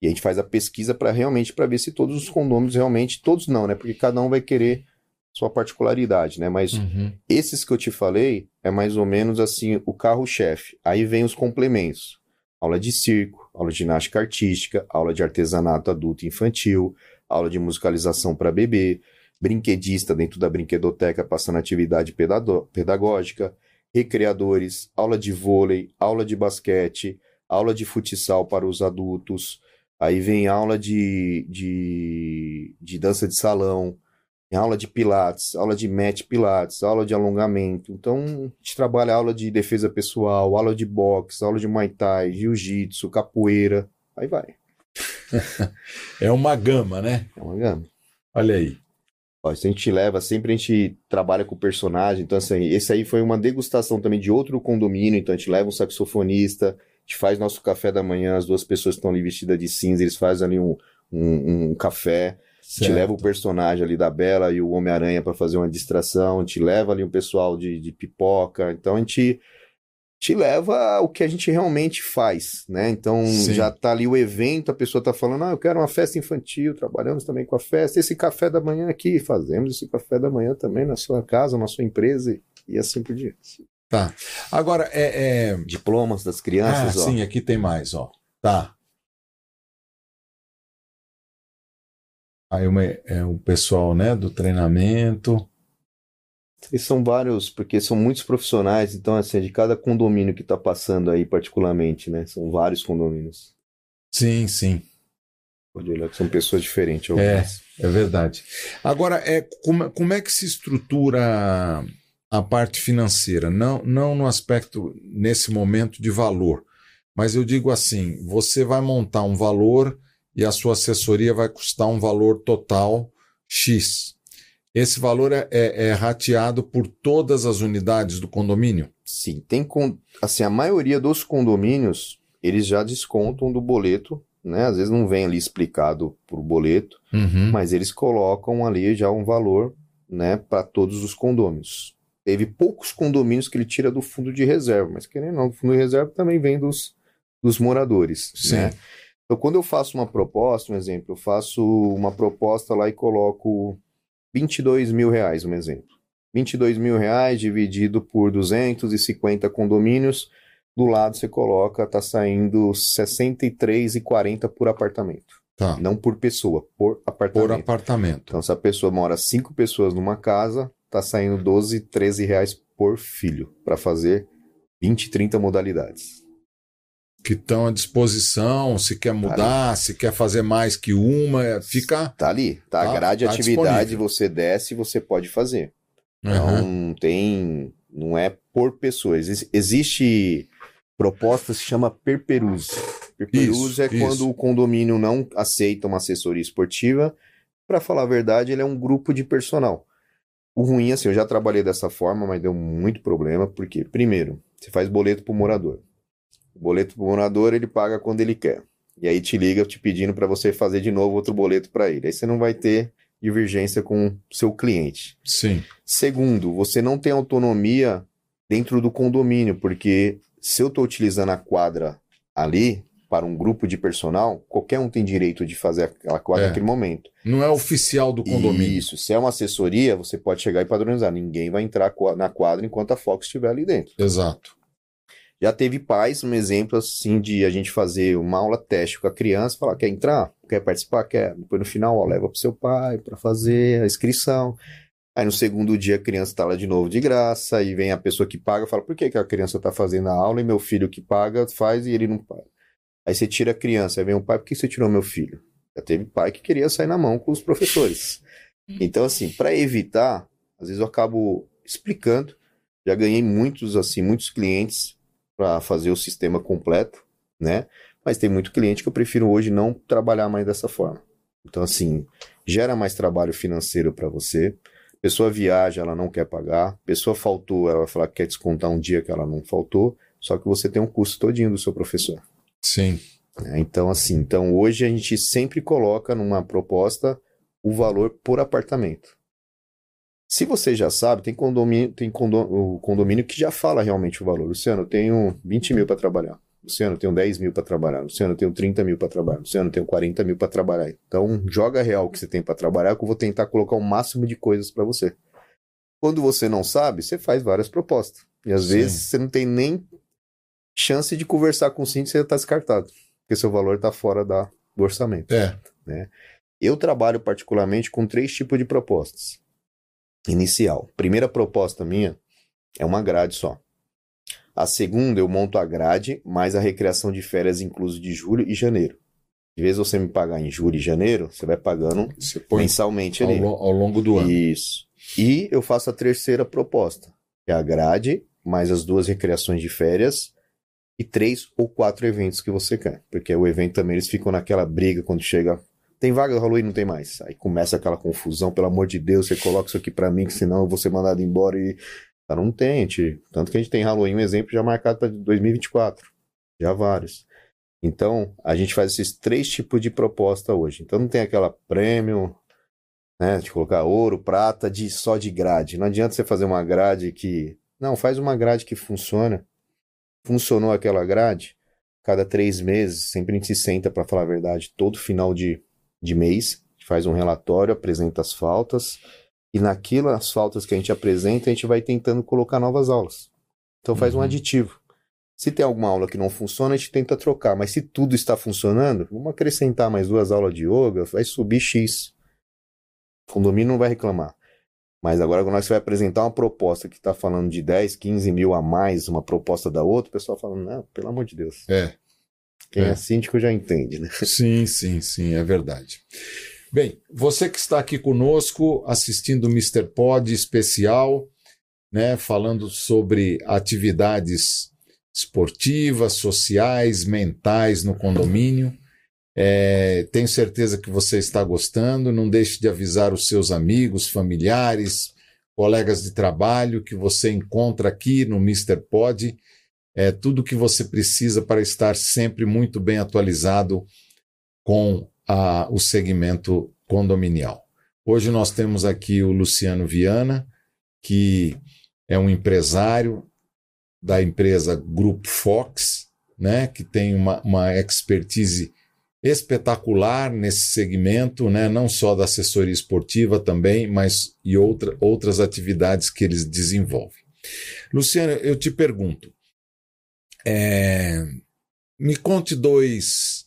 E a gente faz a pesquisa para realmente para ver se todos os condomínios realmente, todos não, né? Porque cada um vai querer sua particularidade, né? Mas uhum. esses que eu te falei é mais ou menos assim o carro-chefe. Aí vem os complementos. Aula de circo, aula de ginástica artística, aula de artesanato adulto e infantil, aula de musicalização para bebê, brinquedista dentro da brinquedoteca passando atividade pedagógica, recreadores, aula de vôlei, aula de basquete, aula de futsal para os adultos, aí vem aula de, de, de dança de salão, aula de pilates, aula de match pilates, aula de alongamento. Então, a gente trabalha aula de defesa pessoal, aula de boxe, aula de muay thai, jiu-jitsu, capoeira, aí vai. é uma gama, né? É uma gama. Olha aí. Ó, isso a gente leva, sempre a gente trabalha com o personagem, então assim, esse aí foi uma degustação também de outro condomínio, então a gente leva um saxofonista, a gente faz nosso café da manhã, as duas pessoas estão ali vestidas de cinza, eles fazem ali um, um, um café, Certo. Te leva o personagem ali da Bela e o Homem-Aranha para fazer uma distração, te leva ali o pessoal de, de pipoca. Então a gente te leva o que a gente realmente faz, né? Então Sim. já tá ali o evento, a pessoa tá falando, ah, eu quero uma festa infantil, trabalhamos também com a festa, esse café da manhã aqui, fazemos esse café da manhã também na sua casa, na sua empresa e assim por diante. Tá. Agora, é, é... Diplomas das crianças, ah, ó. Sim, aqui tem mais, ó. Tá. Aí uma, é o pessoal né, do treinamento. E são vários, porque são muitos profissionais, então assim, é de cada condomínio que está passando aí particularmente, né? São vários condomínios. Sim, sim. Pode olhar que são pessoas diferentes. É, é verdade. Agora, é, como, como é que se estrutura a parte financeira? Não, não no aspecto, nesse momento, de valor, mas eu digo assim: você vai montar um valor e a sua assessoria vai custar um valor total X. Esse valor é, é, é rateado por todas as unidades do condomínio? Sim, tem assim a maioria dos condomínios eles já descontam do boleto, né? Às vezes não vem ali explicado por boleto, uhum. mas eles colocam ali já um valor, né, para todos os condôminos. Teve poucos condomínios que ele tira do fundo de reserva, mas querendo não, o fundo de reserva também vem dos, dos moradores, Sim. né? Então, quando eu faço uma proposta, um exemplo, eu faço uma proposta lá e coloco 22 mil reais, um exemplo. 22 mil reais dividido por 250 condomínios, do lado você coloca, tá saindo 63,40 por apartamento. Tá. Não por pessoa, por apartamento. Por apartamento. Então, se a pessoa mora cinco pessoas numa casa, tá saindo 12, 13 reais por filho, para fazer 20, 30 modalidades que estão à disposição, se quer mudar, tá se quer fazer mais que uma, é, fica. Tá ali, tá, tá a grade de tá atividade, disponível. você desce e você pode fazer. Então uhum. tem. Não é por pessoas. Existe proposta que se chama perperuse. Perperuse é isso. quando o condomínio não aceita uma assessoria esportiva. Para falar a verdade, ele é um grupo de personal. O ruim, assim, eu já trabalhei dessa forma, mas deu muito problema, porque, primeiro, você faz boleto para o morador. O boleto pro morador ele paga quando ele quer. E aí te liga te pedindo para você fazer de novo outro boleto para ele. Aí você não vai ter divergência com o seu cliente. Sim. Segundo, você não tem autonomia dentro do condomínio, porque se eu estou utilizando a quadra ali para um grupo de personal, qualquer um tem direito de fazer aquela quadra é. naquele momento. Não é oficial do condomínio. Isso. Se é uma assessoria, você pode chegar e padronizar. Ninguém vai entrar na quadra enquanto a Fox estiver ali dentro. Exato. Já teve pais, um exemplo assim de a gente fazer uma aula teste com a criança, falar, quer entrar? Quer participar? Quer? Depois no final, ó, leva pro seu pai para fazer a inscrição. Aí no segundo dia a criança está lá de novo de graça, e vem a pessoa que paga fala, por que, que a criança está fazendo a aula e meu filho que paga faz e ele não paga? Aí você tira a criança, aí vem o pai, por que você tirou meu filho? Já teve pai que queria sair na mão com os professores. Hum. Então, assim, para evitar, às vezes eu acabo explicando. Já ganhei muitos, assim, muitos clientes para fazer o sistema completo, né? Mas tem muito cliente que eu prefiro hoje não trabalhar mais dessa forma. Então, assim, gera mais trabalho financeiro para você. Pessoa viaja, ela não quer pagar. Pessoa faltou, ela vai falar que quer descontar um dia que ela não faltou. Só que você tem um custo todinho do seu professor. Sim. É, então, assim, então hoje a gente sempre coloca numa proposta o valor por apartamento. Se você já sabe, tem condomínio, tem o condomínio que já fala realmente o valor. Luciano, eu tenho 20 mil para trabalhar. Luciano, eu tenho 10 mil para trabalhar. Luciano, eu tenho 30 mil para trabalhar. Luciano, eu tenho 40 mil para trabalhar. Então, joga real o que você tem para trabalhar, que eu vou tentar colocar o máximo de coisas para você. Quando você não sabe, você faz várias propostas. E às Sim. vezes você não tem nem chance de conversar com o síndico, você já está descartado. porque seu valor está fora da, do orçamento. É. Né? Eu trabalho particularmente com três tipos de propostas. Inicial. Primeira proposta minha é uma grade só. A segunda, eu monto a grade, mais a recreação de férias incluso de julho e janeiro. De vez você me pagar em julho e janeiro, você vai pagando Você mensalmente ao, ali. ao longo do ano. Isso. E eu faço a terceira proposta, que é a grade, mais as duas recreações de férias e três ou quatro eventos que você quer. Porque o evento também eles ficam naquela briga quando chega. Tem vaga do Halloween? Não tem mais. Aí começa aquela confusão, pelo amor de Deus, você coloca isso aqui pra mim, que senão eu vou ser mandado embora e. Não tem, gente. Tanto que a gente tem Halloween, um exemplo, já marcado para 2024. Já vários. Então, a gente faz esses três tipos de proposta hoje. Então, não tem aquela prêmio, né? De colocar ouro, prata, de só de grade. Não adianta você fazer uma grade que. Não, faz uma grade que funciona. Funcionou aquela grade, cada três meses, sempre a gente se senta para falar a verdade, todo final de, de mês, a gente faz um relatório, apresenta as faltas, e naquilo, as faltas que a gente apresenta, a gente vai tentando colocar novas aulas. Então faz um Uhum. aditivo. Se tem alguma aula que não funciona, a gente tenta trocar. Mas se tudo está funcionando, vamos acrescentar mais duas aulas de yoga, vai subir X. O condomínio não vai reclamar. Mas agora, quando você vai apresentar uma proposta que está falando de 10, 15 mil a mais, uma proposta da outra, o pessoal fala, não, pelo amor de Deus. É. Quem é, É. síndico já entende, né? Sim, sim, sim, é verdade. Bem, você que está aqui conosco assistindo o Mr. Pod especial, né, falando sobre atividades esportivas, sociais, mentais no condomínio. É, tenho certeza que você está gostando. Não deixe de avisar os seus amigos, familiares, colegas de trabalho que você encontra aqui no Mr. Pod. É tudo que você precisa para estar sempre muito bem atualizado com a- o segmento condominial. Hoje nós temos aqui o Luciano Viana, que é um empresário da empresa Grupo Fox, né, que tem uma, uma expertise espetacular nesse segmento, né, não só da assessoria esportiva também, mas e outra, outras atividades que eles desenvolvem. Luciano, eu te pergunto, é, me conte dois,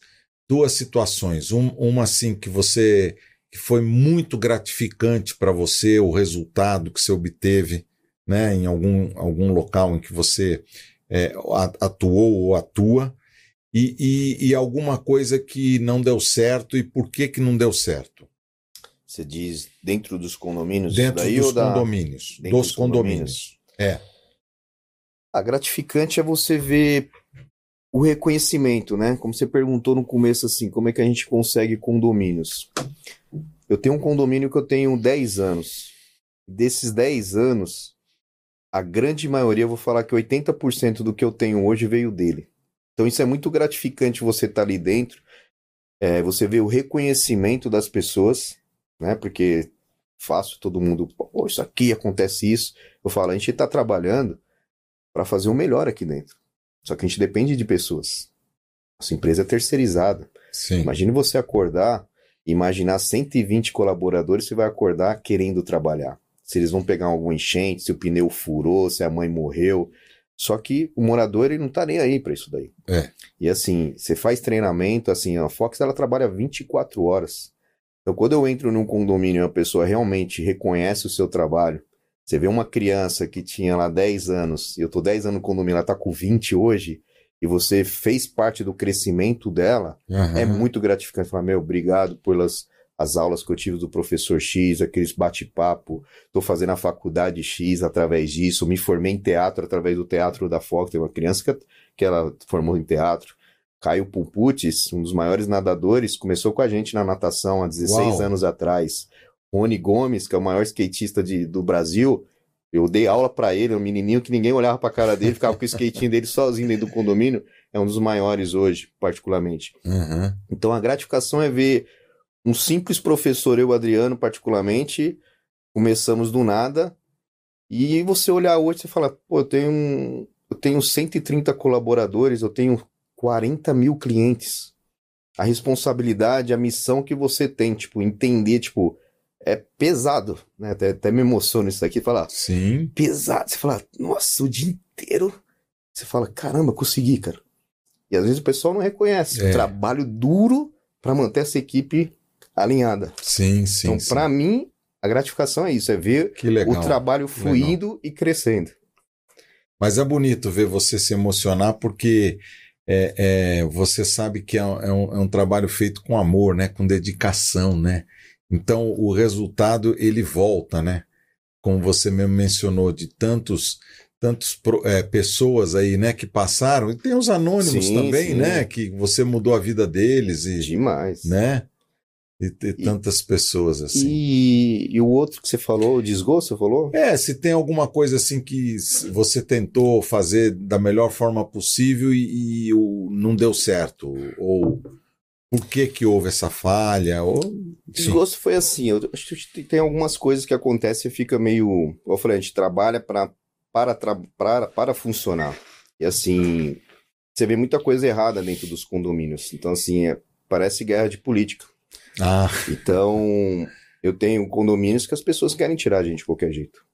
duas situações. Um- uma assim que você que foi muito gratificante para você, o resultado que você obteve, né, em algum, algum local em que você é, atuou ou atua, e, e, e alguma coisa que não deu certo e por que que não deu certo? Você diz dentro dos condomínios Dentro daí dos ou da... condomínios. dentro Dos dos condomínios. É. A gratificante é você ver o reconhecimento, né? Como você perguntou no começo, assim, como é que a gente consegue condomínios? Eu tenho um condomínio que eu tenho 10 anos. Desses 10 anos, a grande maioria, eu vou falar que 80% do que eu tenho hoje veio dele. Então isso é muito gratificante você estar ali dentro, é, você vê o reconhecimento das pessoas, né? Porque fácil todo mundo, pô, isso aqui acontece isso. Eu falo, a gente está trabalhando para fazer o melhor aqui dentro. Só que a gente depende de pessoas. Nossa empresa é terceirizada. Sim. Imagine você acordar, imaginar 120 colaboradores, você vai acordar querendo trabalhar. Se eles vão pegar algum enchente, se o pneu furou, se a mãe morreu. Só que o morador ele não tá nem aí para isso daí. É. E assim, você faz treinamento, assim, a Fox ela trabalha 24 horas. Então quando eu entro num condomínio e a pessoa realmente reconhece o seu trabalho, você vê uma criança que tinha lá 10 anos, e eu tô 10 anos no condomínio, ela tá com 20 hoje, e você fez parte do crescimento dela, Aham. é muito gratificante falar, meu, obrigado pelas as aulas que eu tive do professor X, aqueles bate-papo, tô fazendo a faculdade X através disso, me formei em teatro através do teatro da Fox, tem uma criança que, que ela formou em teatro, Caio Pumputis, um dos maiores nadadores, começou com a gente na natação há 16 Uau. anos atrás. Rony Gomes, que é o maior skatista de, do Brasil, eu dei aula pra ele, um menininho que ninguém olhava pra cara dele, ficava com o skatinho dele sozinho dentro do condomínio, é um dos maiores hoje, particularmente. Aham. Então a gratificação é ver um simples professor, eu, Adriano, particularmente, começamos do nada, e você olhar hoje e falar, pô, eu tenho, um- eu tenho 130 colaboradores, eu tenho 40 mil clientes. A responsabilidade, a missão que você tem, tipo, entender, tipo, é pesado, né? Até, até me emociono isso aqui, falar, Sim. pesado. Você fala, nossa, o dia inteiro. Você fala, caramba, consegui, cara. E às vezes o pessoal não reconhece É. o trabalho duro para manter essa equipe alinhada. Sim, sim. então, para mim, a gratificação é isso, é ver o trabalho fluindo e crescendo. Mas é bonito ver você se emocionar porque é, é, você sabe que é, um- é um, é um trabalho feito com amor, né? Com dedicação, né? Então o resultado ele volta, né? Como você mesmo mencionou, de tantos tantos pro- é, pessoas aí, né, que passaram, e tem os anônimos Sim, também, sim. né, que você mudou a vida deles e, Demais. né, e, e E- tantas pessoas assim. E, e o outro que você falou, o desgosto, você falou? É, se tem alguma coisa assim que você tentou fazer da melhor forma possível e, e o- não deu certo, ou por que que houve essa falha, ou Desgosto foi assim, eu acho que tem algumas coisas que acontecem e fica meio. Eu falei, a gente trabalha pra, para, tra- para, para funcionar. E assim, você vê muita coisa errada dentro dos condomínios. Então, assim, é- parece guerra de política. ah, Então, eu tenho condomínios que as pessoas querem tirar a gente de qualquer jeito.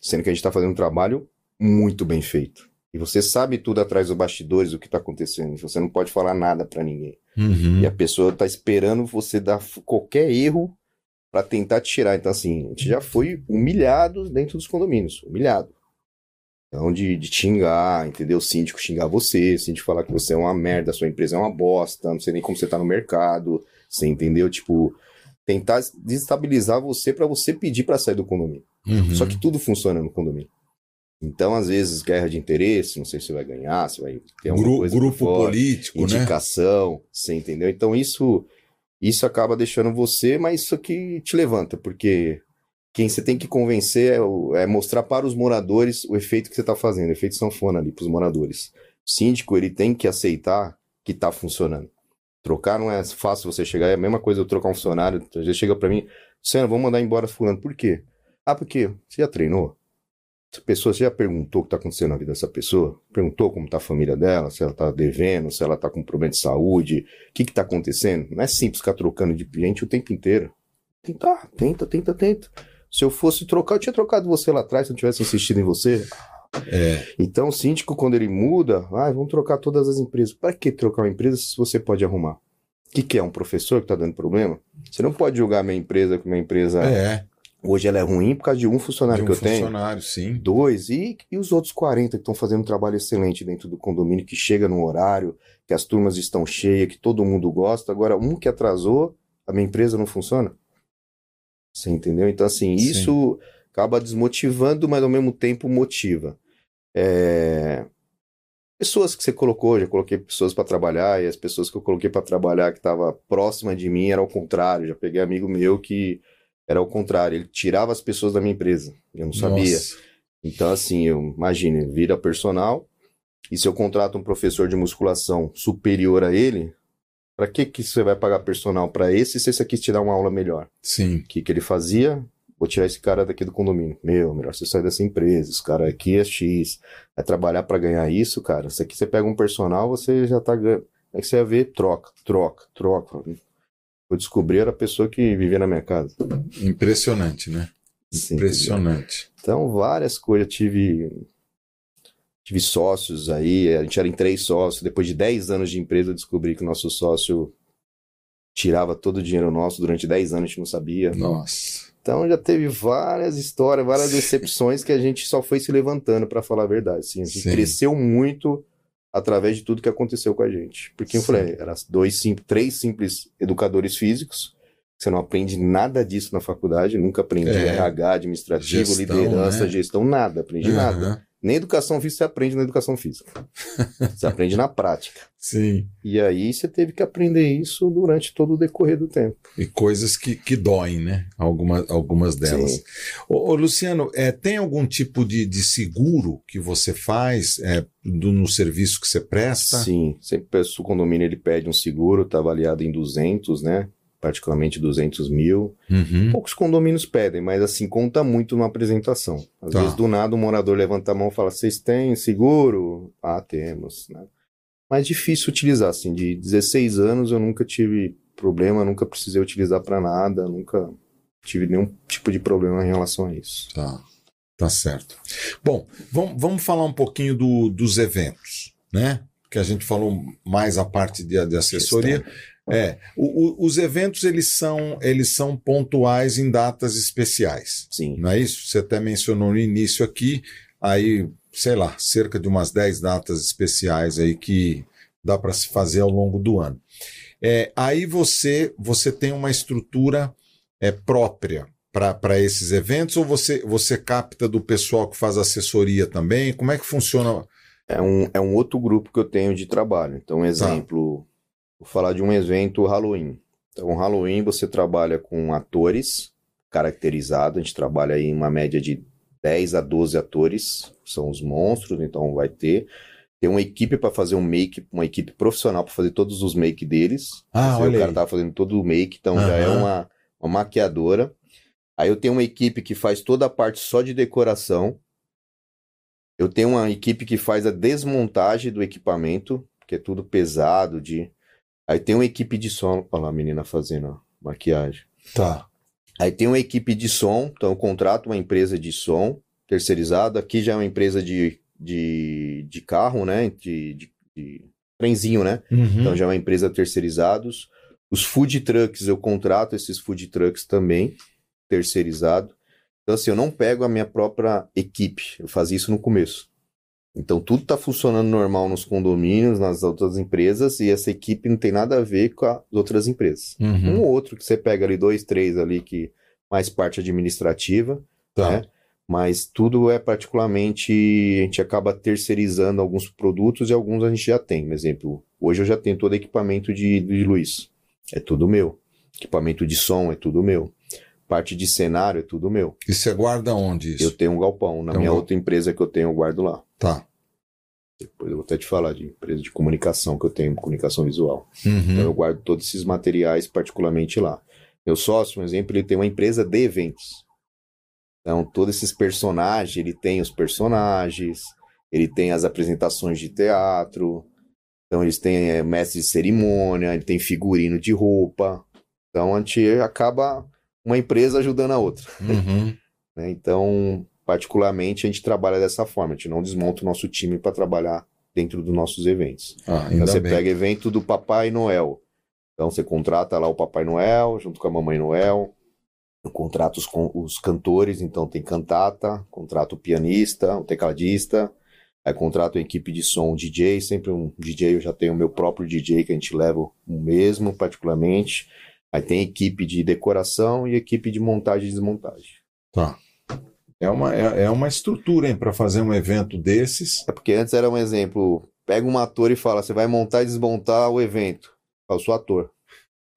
Sendo que a gente está fazendo um trabalho muito bem feito. E você sabe tudo atrás dos bastidores, o que está acontecendo. Você não pode falar nada para ninguém. uhum, E a pessoa tá esperando você dar qualquer erro para tentar te tirar. Então, assim, a gente já foi humilhado dentro dos condomínios. Humilhado. Então, de, de xingar, entendeu? O síndico xingar você, o síndico falar que você é uma merda, sua empresa é uma bosta, não sei nem como você tá no mercado. Você entendeu? Tipo, tentar desestabilizar você para você pedir para sair do condomínio. uhum. Só que tudo funciona no condomínio. Então, às vezes, guerra de interesse, não sei se você vai ganhar, se vai ter alguma Gru- coisa grupo fora político, né? indicação, você entendeu? Então isso isso acaba deixando você, mas isso que te levanta, porque quem você tem que convencer é, é mostrar para os moradores o efeito que você está fazendo, o efeito sanfona ali para os moradores. O síndico ele tem que aceitar que está funcionando. Trocar não é fácil você chegar, é a mesma coisa eu trocar um funcionário, às vezes chega para mim, Luciano, vamos mandar embora fulano, por quê? Ah, porque você já treinou? Essa pessoa, você já perguntou o que está acontecendo na vida dessa pessoa? Perguntou como está a família dela, se ela está devendo, se ela está com problema de saúde, o que está acontecendo? Não é simples ficar trocando de cliente o tempo inteiro. Tentar, tenta, tenta, tenta. Se eu fosse trocar, eu tinha trocado você lá atrás, se eu não tivesse insistido em você. É, Então, o síndico, quando ele muda, ah, vamos trocar todas as empresas. Para que trocar uma empresa se você pode arrumar? O que, que é? Um professor que está dando problema? Você não pode julgar minha empresa que minha empresa é, hoje ela é ruim por causa de um de funcionário um que eu tenho. funcionário, sim. Dois, e, e os outros 40 que estão fazendo um trabalho excelente dentro do condomínio, que chega no horário, que as turmas estão cheias, que todo mundo gosta. Agora, um que atrasou, a minha empresa não funciona. Você entendeu? Então, assim, Sim. isso acaba desmotivando, mas ao mesmo tempo motiva. É, Pessoas que você colocou, já coloquei pessoas para trabalhar, e as pessoas que eu coloquei para trabalhar que estava próxima de mim era o contrário. Já peguei amigo meu que era o contrário, ele tirava as pessoas da minha empresa. Eu não sabia. Nossa. Então, assim, eu imagine, vira personal, e se eu contrato um professor de musculação superior a ele, para que que você vai pagar personal para esse se esse aqui te dá uma aula melhor? Sim, O que que ele fazia? Vou tirar esse cara daqui do condomínio. Meu, melhor você sair dessa empresa. Esse cara aqui é X. Vai trabalhar para ganhar isso, cara. Se aqui você pega um personal, você já tá ganhando. Aí que você vai ver, troca, troca, troca. Eu descobri, era a pessoa que vivia na minha casa. impressionante, né? Sim, Impressionante. Então, várias coisas. Tive, tive sócios aí, a gente era em três sócios. Depois de 10 anos de empresa, eu descobri que o nosso sócio tirava todo o dinheiro nosso durante 10 anos, a gente não sabia. Nossa. Então, já teve várias histórias, várias decepções que a gente só foi se levantando, para falar a verdade. Assim, a gente Sim. cresceu muito através de tudo que aconteceu com a gente. Porque eu Sim. falei, eram dois, sim, três simples educadores físicos. Você não aprende nada disso na faculdade, nunca aprendi É. RH, administrativo, Gestão, liderança, né? gestão, nada, aprendi nada. Nem educação física você aprende na educação física. você aprende na prática. Sim. E aí você teve que aprender isso durante todo o decorrer do tempo. E coisas que, que doem, né? Algumas, algumas delas. Sim. Ô, ô, Luciano, é, tem algum tipo de, de seguro que você faz é, do- no serviço que você presta? Sim, sempre o condomínio ele pede um seguro, está avaliado em 200, né? Particularmente 200 mil. Uhum. Poucos condomínios pedem, mas assim, conta muito numa apresentação. Às Tá. vezes, do nada, o morador levanta a mão e fala: Vocês têm seguro? Ah, temos. Né? Mas difícil utilizar, assim. De 16 anos eu nunca tive problema, nunca precisei utilizar para nada, nunca tive nenhum tipo de problema em relação a isso. Tá, tá certo. Bom, vamos, vamos falar um pouquinho do- dos eventos, né? porque a gente falou mais a parte de, de assessoria. É, o, o, os eventos eles são eles são pontuais em datas especiais. Sim. Não é isso? Você até mencionou no início aqui, aí, sei lá, cerca de umas 10 datas especiais aí que dá para se fazer ao longo do ano. É, aí você você tem uma estrutura é, própria para esses eventos ou você, você capta do pessoal que faz assessoria também? Como é que funciona? É um, é um outro grupo que eu tenho de trabalho. Então, um exemplo, tá. Vou falar de um evento Halloween. Então, Halloween você trabalha com atores caracterizados, a gente trabalha aí em uma média de 10 a 12 atores, são os monstros, então vai ter. Tem uma equipe para fazer um make, uma equipe profissional para fazer todos os make deles. Ah, olha o cara tá fazendo todo o make, então já é uma, uma maquiadora. Aí eu tenho uma equipe que faz toda a parte só de decoração. Eu tenho uma equipe que faz a desmontagem do equipamento, que é tudo pesado de. Aí tem uma equipe de som, olha lá a menina fazendo maquiagem. Tá. Aí tem uma equipe de som, então eu contrato uma empresa de som terceirizada. Aqui já é uma empresa de de, de carro, né? De, de, de trenzinho, né? Uhum. Então já é uma empresa terceirizados. Os food trucks, eu contrato esses food trucks também, terceirizado. Então, assim, eu não pego a minha própria equipe. Eu fazia isso no começo. Então, tudo está funcionando normal nos condomínios, nas outras empresas, e essa equipe não tem nada a ver com as outras empresas. Uhum. Um ou outro que você pega ali, dois, três ali, que mais parte administrativa, tá. né? mas tudo é particularmente. A gente acaba terceirizando alguns produtos e alguns a gente já tem. Por exemplo, hoje eu já tenho todo equipamento de, de luz, é tudo meu. Equipamento de som é tudo meu. Parte de cenário é tudo meu. E você guarda onde isso? Eu tenho um galpão. Na Tem minha outra empresa que eu tenho, eu guardo lá. Tá. Depois eu vou até te falar de empresa de comunicação que eu tenho, comunicação visual. Uhum. Então eu guardo todos esses materiais particularmente lá. Meu sócio, por exemplo, ele tem uma empresa de eventos. Então, todos esses personagens, ele tem os personagens, ele tem as apresentações de teatro, então eles têm é, mestre de cerimônia, ele tem figurino de roupa. Então a gente acaba uma empresa ajudando a outra. Uhum. né? Então, particularmente, a gente trabalha dessa forma, a gente não desmonta o nosso time para trabalhar dentro dos nossos eventos. Ah, Então você bem. pega evento do Papai Noel. Então você contrata lá o Papai Noel junto com a Mamãe Noel. Eu contrato os, os cantores, então tem cantata, contrato o pianista, o tecladista, aí contrato a equipe de som, DJ, sempre um DJ, eu já tenho o meu próprio DJ que a gente leva o mesmo, particularmente. Aí tem equipe de decoração e equipe de montagem e desmontagem. Tá. É uma, é, é uma estrutura, hein, para fazer um evento desses. É porque antes era um exemplo, pega um ator e fala, você vai montar e desmontar o evento. Eu sou ator.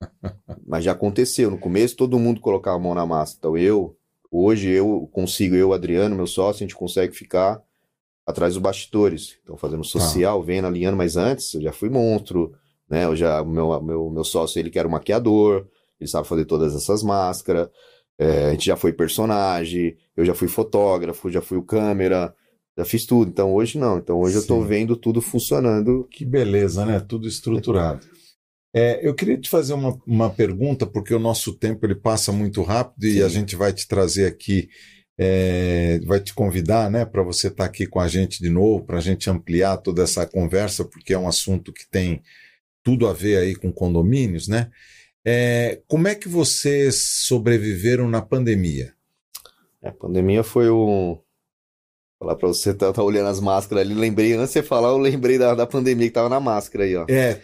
Mas já aconteceu. No começo todo mundo colocava a mão na massa. Então eu, hoje eu consigo, eu, Adriano, meu sócio, a gente consegue ficar atrás dos bastidores. Então fazendo social, vendo, alinhando, mas antes eu já fui monstro, né? Eu já, meu, meu, meu sócio, ele que era o maquiador, ele sabe fazer todas essas máscaras. É, a gente já foi personagem, eu já fui fotógrafo, já fui o câmera, já fiz tudo. Então hoje não. Então hoje eu tô Sim. vendo tudo funcionando. Que beleza, né? Tudo estruturado. É, eu queria te fazer uma, uma pergunta, porque o nosso tempo ele passa muito rápido e Sim. a gente vai te trazer aqui, é, vai te convidar, né, para você estar aqui com a gente de novo, para a gente ampliar toda essa conversa, porque é um assunto que tem tudo a ver aí com condomínios, né? É, como é que vocês sobreviveram na pandemia? É, a pandemia foi um. Falar pra você, tá, tá olhando as máscaras ali, lembrei, antes de você falar, eu lembrei da, da pandemia que tava na máscara aí, ó. É,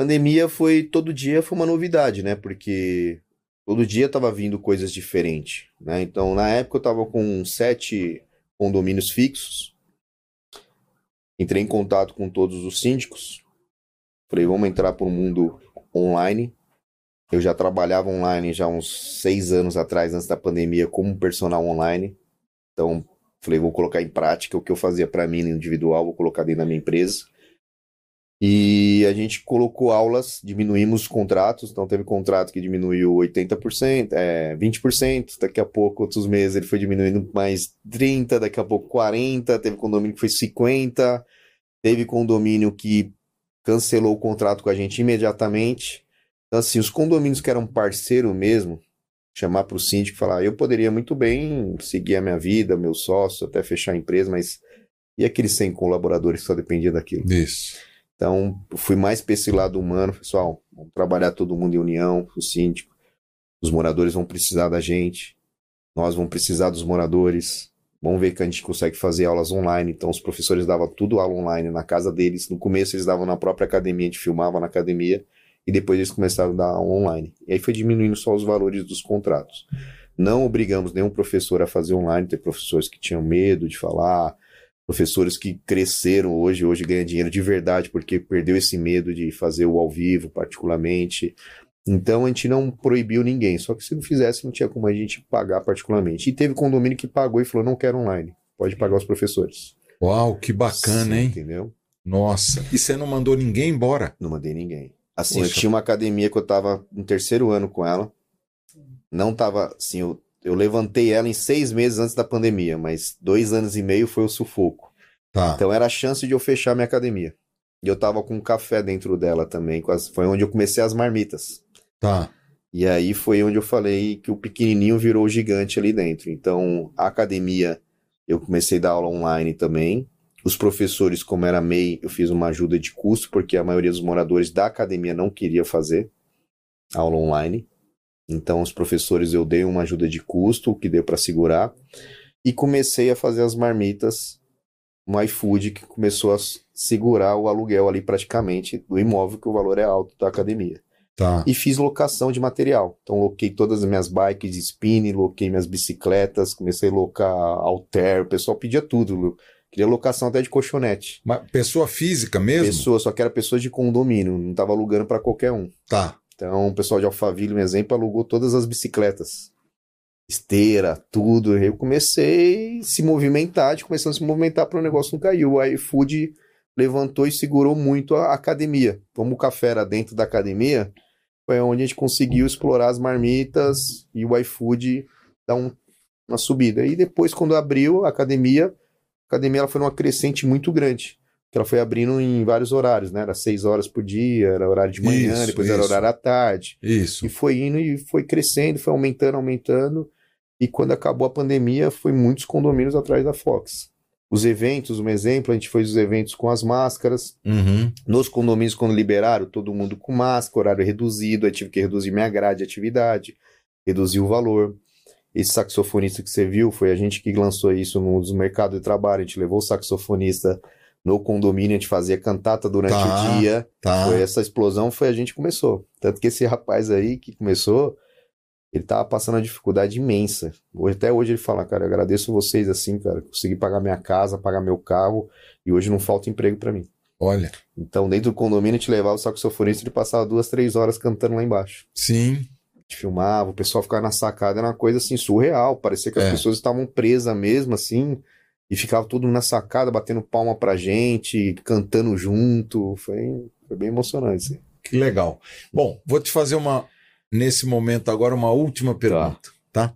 Pandemia foi, todo dia foi uma novidade, né? Porque todo dia tava vindo coisas diferentes, né? Então, na época eu tava com sete condomínios fixos. Entrei em contato com todos os síndicos. Falei, vamos entrar para o mundo online. Eu já trabalhava online já uns seis anos atrás, antes da pandemia, como personal online. Então, falei, vou colocar em prática o que eu fazia para mim no individual, vou colocar dentro da minha empresa. E a gente colocou aulas, diminuímos os contratos, então teve contrato que diminuiu 80%, é, 20%, daqui a pouco, outros meses, ele foi diminuindo mais 30%, daqui a pouco 40%, teve condomínio que foi 50%, teve condomínio que cancelou o contrato com a gente imediatamente. Então, assim, os condomínios que eram parceiro mesmo, chamar para o síndico e falar, eu poderia muito bem seguir a minha vida, meu sócio, até fechar a empresa, mas e aqueles 100 colaboradores que só dependiam daquilo? isso. Então, fui mais para esse lado humano, pessoal, vamos trabalhar todo mundo em união, o síndico, os moradores vão precisar da gente, nós vamos precisar dos moradores, vamos ver que a gente consegue fazer aulas online, então os professores davam tudo aula online na casa deles, no começo eles davam na própria academia, a gente filmava na academia, e depois eles começaram a dar online. E aí foi diminuindo só os valores dos contratos. Não obrigamos nenhum professor a fazer online, tem professores que tinham medo de falar, professores que cresceram hoje, hoje ganham dinheiro de verdade porque perdeu esse medo de fazer o ao vivo, particularmente. Então a gente não proibiu ninguém, só que se não fizesse não tinha como a gente pagar particularmente. E teve condomínio que pagou e falou: não quero online, pode pagar os professores. Uau, que bacana, Sim, hein? Entendeu? Nossa, e você não mandou ninguém embora? Não mandei ninguém. Assim, Poxa. eu tinha uma academia que eu tava no terceiro ano com ela. Não tava, assim, eu eu levantei ela em seis meses antes da pandemia, mas dois anos e meio foi o sufoco. Tá. Então era a chance de eu fechar minha academia. E eu tava com um café dentro dela também. Foi onde eu comecei as marmitas. Tá. E aí foi onde eu falei que o pequenininho virou o gigante ali dentro. Então, a academia, eu comecei a dar aula online também. Os professores, como era MEI, eu fiz uma ajuda de custo, porque a maioria dos moradores da academia não queria fazer aula online. Então, os professores eu dei uma ajuda de custo, que deu para segurar, e comecei a fazer as marmitas no iFood, que começou a segurar o aluguel ali praticamente do imóvel, que o valor é alto da academia. Tá. E fiz locação de material. Então, loquei todas as minhas bikes de spin, loquei minhas bicicletas, comecei a locar alter, o pessoal pedia tudo. Queria locação até de colchonete. Mas pessoa física mesmo? Pessoa, só que era pessoa de condomínio, não estava alugando para qualquer um. Tá. Então, o pessoal de Alphaville, um exemplo, alugou todas as bicicletas. Esteira, tudo. Eu comecei a se movimentar, de começando a se movimentar para o negócio não cair. O iFood levantou e segurou muito a academia. Como o café era dentro da academia, foi onde a gente conseguiu explorar as marmitas e o iFood dar um, uma subida. E depois, quando abriu a academia, a academia ela foi numa crescente muito grande que ela foi abrindo em vários horários, né? Era seis horas por dia, era horário de manhã, isso, depois isso. era horário à tarde. Isso. E foi indo e foi crescendo, foi aumentando, aumentando. E quando acabou a pandemia, foi muitos condomínios atrás da Fox. Os eventos, um exemplo, a gente fez os eventos com as máscaras. Uhum. Nos condomínios, quando liberaram, todo mundo com máscara, horário reduzido, aí tive que reduzir minha grade de atividade, reduzir o valor. Esse saxofonista que você viu, foi a gente que lançou isso no mercado de trabalho. A gente levou o saxofonista no condomínio, a gente fazia cantata durante tá, o dia. Tá. Foi essa explosão, foi a gente que começou. Tanto que esse rapaz aí que começou, ele tava passando uma dificuldade imensa. Hoje, até hoje ele fala, cara, eu agradeço vocês assim, cara, consegui pagar minha casa, pagar meu carro, e hoje não falta emprego para mim. Olha. Então, dentro do condomínio, a gente levava o saxofonista e ele passava duas, três horas cantando lá embaixo. Sim. Filmava, o pessoal ficava na sacada, era uma coisa assim surreal. Parecia que as é. pessoas estavam presas mesmo, assim e ficava tudo na sacada, batendo palma pra gente, cantando junto. Foi, foi bem emocionante. Assim. Que legal. Bom, vou te fazer uma, nesse momento agora, uma última pergunta, tá? tá?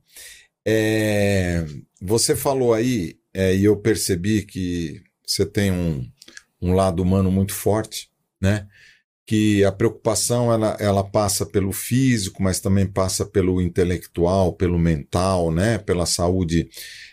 É, você falou aí, é, e eu percebi que você tem um, um lado humano muito forte, né? Que a preocupação ela, ela passa pelo físico, mas também passa pelo intelectual, pelo mental, né? Pela saúde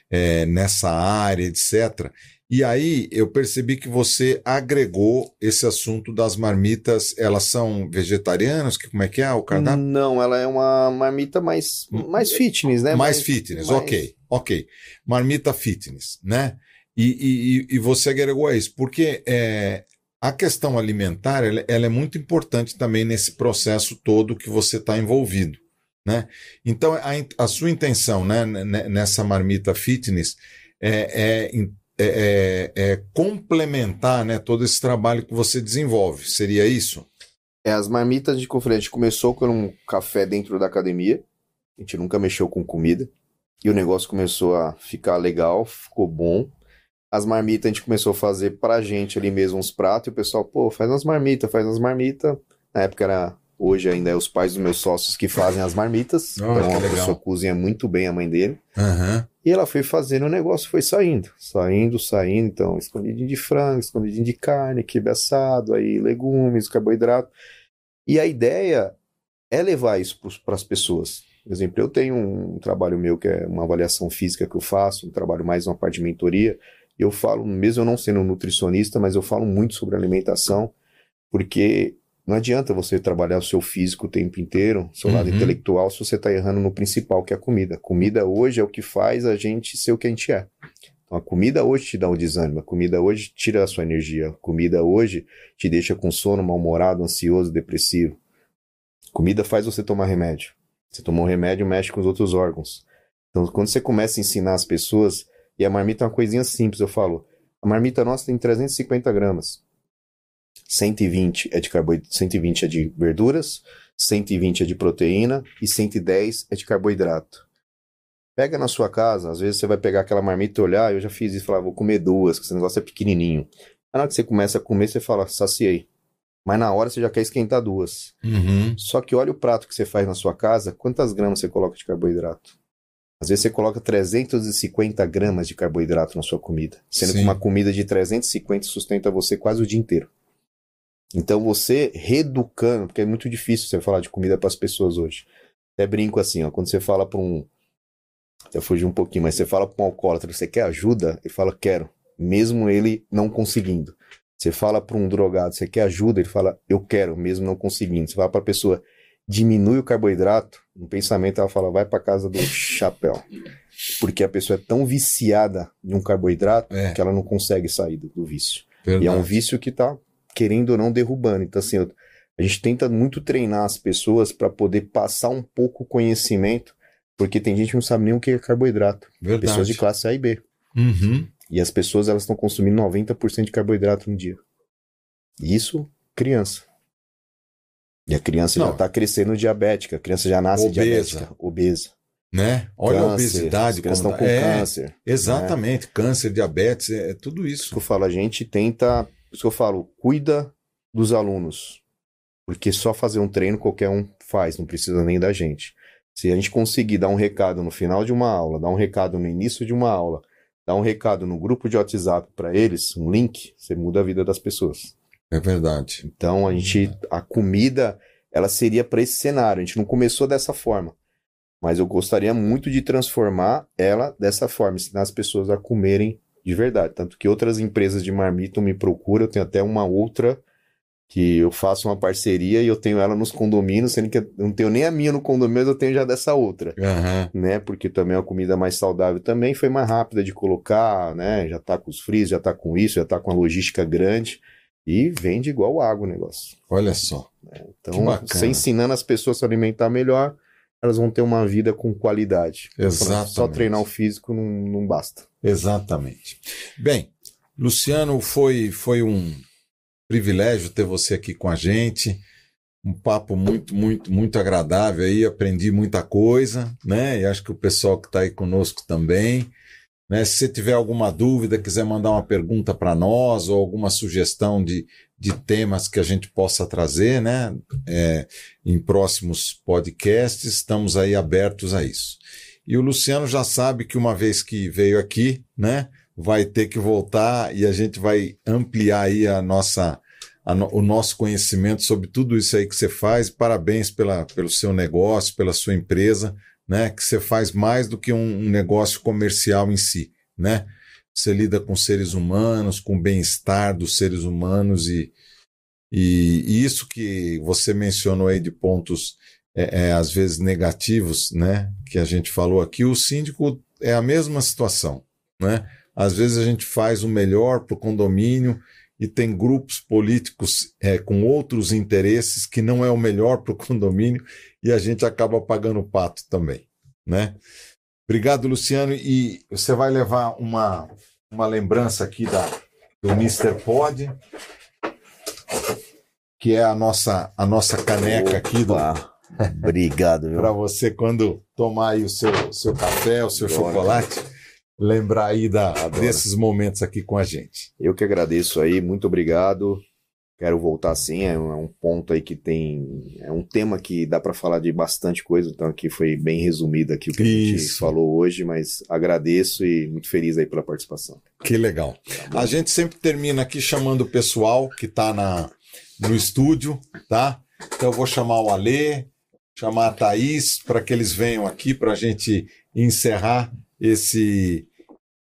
é, nessa área, etc. E aí eu percebi que você agregou esse assunto das marmitas. Elas são vegetarianas? Que, como é que é o cardápio? Não, ela é uma marmita mais, mais fitness, né? Mais, mais fitness, mais... ok, ok. Marmita fitness, né? E, e, e você agregou isso, porque é, a questão alimentar ela, ela é muito importante também nesse processo todo que você está envolvido. Né? Então, a, a sua intenção né, nessa marmita fitness é, é, é, é, complementar né, todo esse trabalho que você desenvolve. Seria isso? É, as marmitas de conferência, começou com um café dentro da academia. A gente nunca mexeu com comida. E o negócio começou a ficar legal, ficou bom. As marmitas a gente começou a fazer pra gente ali mesmo uns pratos. E o pessoal, pô, faz umas marmitas, faz umas marmitas. Na época era Hoje ainda é os pais dos meus sócios que fazem as marmitas. Oh, então a pessoa cozinha muito bem a mãe dele. Uhum. E ela foi fazendo o negócio, foi saindo, saindo, saindo. Então, escondidinho de frango, escondidinho de carne, quibe assado, aí legumes, carboidrato. E a ideia é levar isso para as pessoas. Por exemplo, eu tenho um trabalho meu que é uma avaliação física que eu faço, um trabalho mais uma parte de mentoria. Eu falo, mesmo eu não sendo nutricionista, mas eu falo muito sobre alimentação. Porque não adianta você trabalhar o seu físico o tempo inteiro, seu Uhum. lado intelectual, se você está errando no principal, que é a comida. Comida hoje é o que faz a gente ser o que a gente é. Então, a comida hoje te dá um desânimo, a comida hoje tira a sua energia, a comida hoje te deixa com sono, mal-humorado, ansioso, depressivo. Comida faz você tomar remédio. Você tomou um remédio, mexe com os outros órgãos. Então, quando você começa a ensinar as pessoas, e a marmita é uma coisinha simples, eu falo, a marmita nossa tem 350 gramas. 120 é de carboidrato, 120 é de verduras, 120 é de proteína e 110 é de carboidrato. Pega na sua casa, às vezes você vai pegar aquela marmita e olhar, eu já fiz isso, falar, vou comer duas, que esse negócio é pequenininho. Na hora que você começa a comer, você fala, saciei. Mas na hora você já quer esquentar duas. Uhum. Só que olha o prato que você faz na sua casa, quantas gramas você coloca de carboidrato? Às vezes você coloca 350 gramas de carboidrato na sua comida, sendo Sim. que uma comida de 350 sustenta você quase o dia inteiro. Então você reeducando, porque é muito difícil você falar de comida para as pessoas hoje. Até brinco assim, ó, quando você fala para um até fugir um pouquinho, mas você fala para um alcoólatra, você quer ajuda? Ele fala quero, mesmo ele não conseguindo. Você fala para um drogado, você quer ajuda? Ele fala eu quero, mesmo não conseguindo. Você fala para a pessoa diminui o carboidrato, no pensamento ela fala vai para casa do chapéu. Porque a pessoa é tão viciada em um carboidrato É. que ela não consegue sair do, do vício. Verdade. E é um vício que tá, querendo ou não, derrubando. Então, assim, eu- a gente tenta muito treinar as pessoas para poder passar um pouco o conhecimento, porque tem gente que não sabe nem o que é carboidrato. Verdade. Pessoas de classe A e B. Uhum. E as pessoas, elas estão consumindo 90% de carboidrato no dia. E Isso, criança. E a criança Não. já tá crescendo diabética, a criança já nasce Obesa. diabética, obesa. Né? Olha a Câncer, obesidade. As crianças como estão com é, câncer. Exatamente. Câncer, diabetes, é, é tudo Isso que isso. eu falo, a gente tenta. Por isso que eu falo, cuida dos alunos. Porque só fazer um treino qualquer um faz, não precisa nem da gente. Se a gente conseguir dar um recado no final de uma aula, dar um recado no início de uma aula, dar um recado no grupo de WhatsApp para eles, um link, você muda a vida das pessoas. É verdade. Então a gente, a comida, ela seria para esse cenário. A gente não começou dessa forma, mas eu gostaria muito de transformar ela dessa forma, ensinar as pessoas a comerem de verdade. Tanto que outras empresas de marmita me procuram, eu tenho até uma outra que eu faço uma parceria e eu tenho ela nos condomínios, sendo que eu não tenho nem a minha no condomínio, mas eu tenho já dessa outra Aham. né? Porque também é uma comida mais saudável também, foi mais rápida de colocar, né? Já tá com os frios, já tá com isso, já tá com a logística grande e vende igual água o negócio. Olha só. Que Então, você ensinando as pessoas a se alimentar melhor, elas vão ter uma vida com qualidade. Exatamente. Só treinar o físico não, não basta. Exatamente. Bem, Luciano, foi, foi um privilégio ter você aqui com a gente. Um papo muito, muito, muito agradável aí. Aprendi muita coisa, né? E acho que o pessoal que está aí conosco também. Né? Se você tiver alguma dúvida, quiser mandar uma pergunta para nós ou alguma sugestão de, de temas que a gente possa trazer, né? É, em próximos podcasts, estamos aí abertos a isso. E o Luciano já sabe que uma vez que veio aqui, né, vai ter que voltar e a gente vai ampliar aí a nossa, a no- o nosso conhecimento sobre tudo isso aí que você faz. Parabéns pela, pelo seu negócio, pela sua empresa, né, que você faz mais do que um, negócio comercial em si, né? Você lida com seres humanos, com o bem-estar dos seres humanos e, e, e isso que você mencionou aí de pontos é, é, às vezes negativos, né, que a gente falou aqui, o síndico é a mesma situação, né? Às vezes a gente faz o melhor para o condomínio e tem grupos políticos é, com outros interesses que não é o melhor para o condomínio e a gente acaba pagando o pato também, né? Obrigado, Luciano. E você vai levar uma, uma lembrança aqui da, do Mr. Pod, que é a nossa, a nossa caneca aqui do, Obrigado, viu? para você quando tomar aí o seu, seu café, o seu chocolate, lembrar aí da, Adoro. desses momentos aqui com a gente. Eu que agradeço aí, muito obrigado. Quero voltar sim, é um, é um ponto aí que tem, é um tema que dá para falar de bastante coisa, então aqui foi bem resumido aqui o que a gente Isso. falou hoje, mas agradeço e muito feliz aí pela participação. Que legal. Tá A gente sempre termina aqui chamando o pessoal que está na, no estúdio, tá? Então eu vou chamar o Alê, chamar a Thaís para que eles venham aqui para a gente encerrar esse,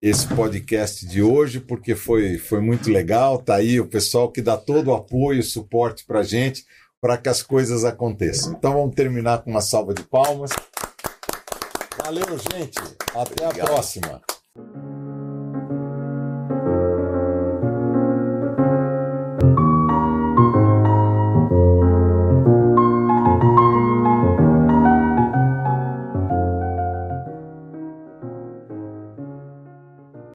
esse podcast de hoje, porque foi, foi muito legal. Tá aí o pessoal que dá todo o apoio e suporte para gente para que as coisas aconteçam. Então vamos terminar com uma salva de palmas. Valeu, gente. Até Obrigado. a próxima.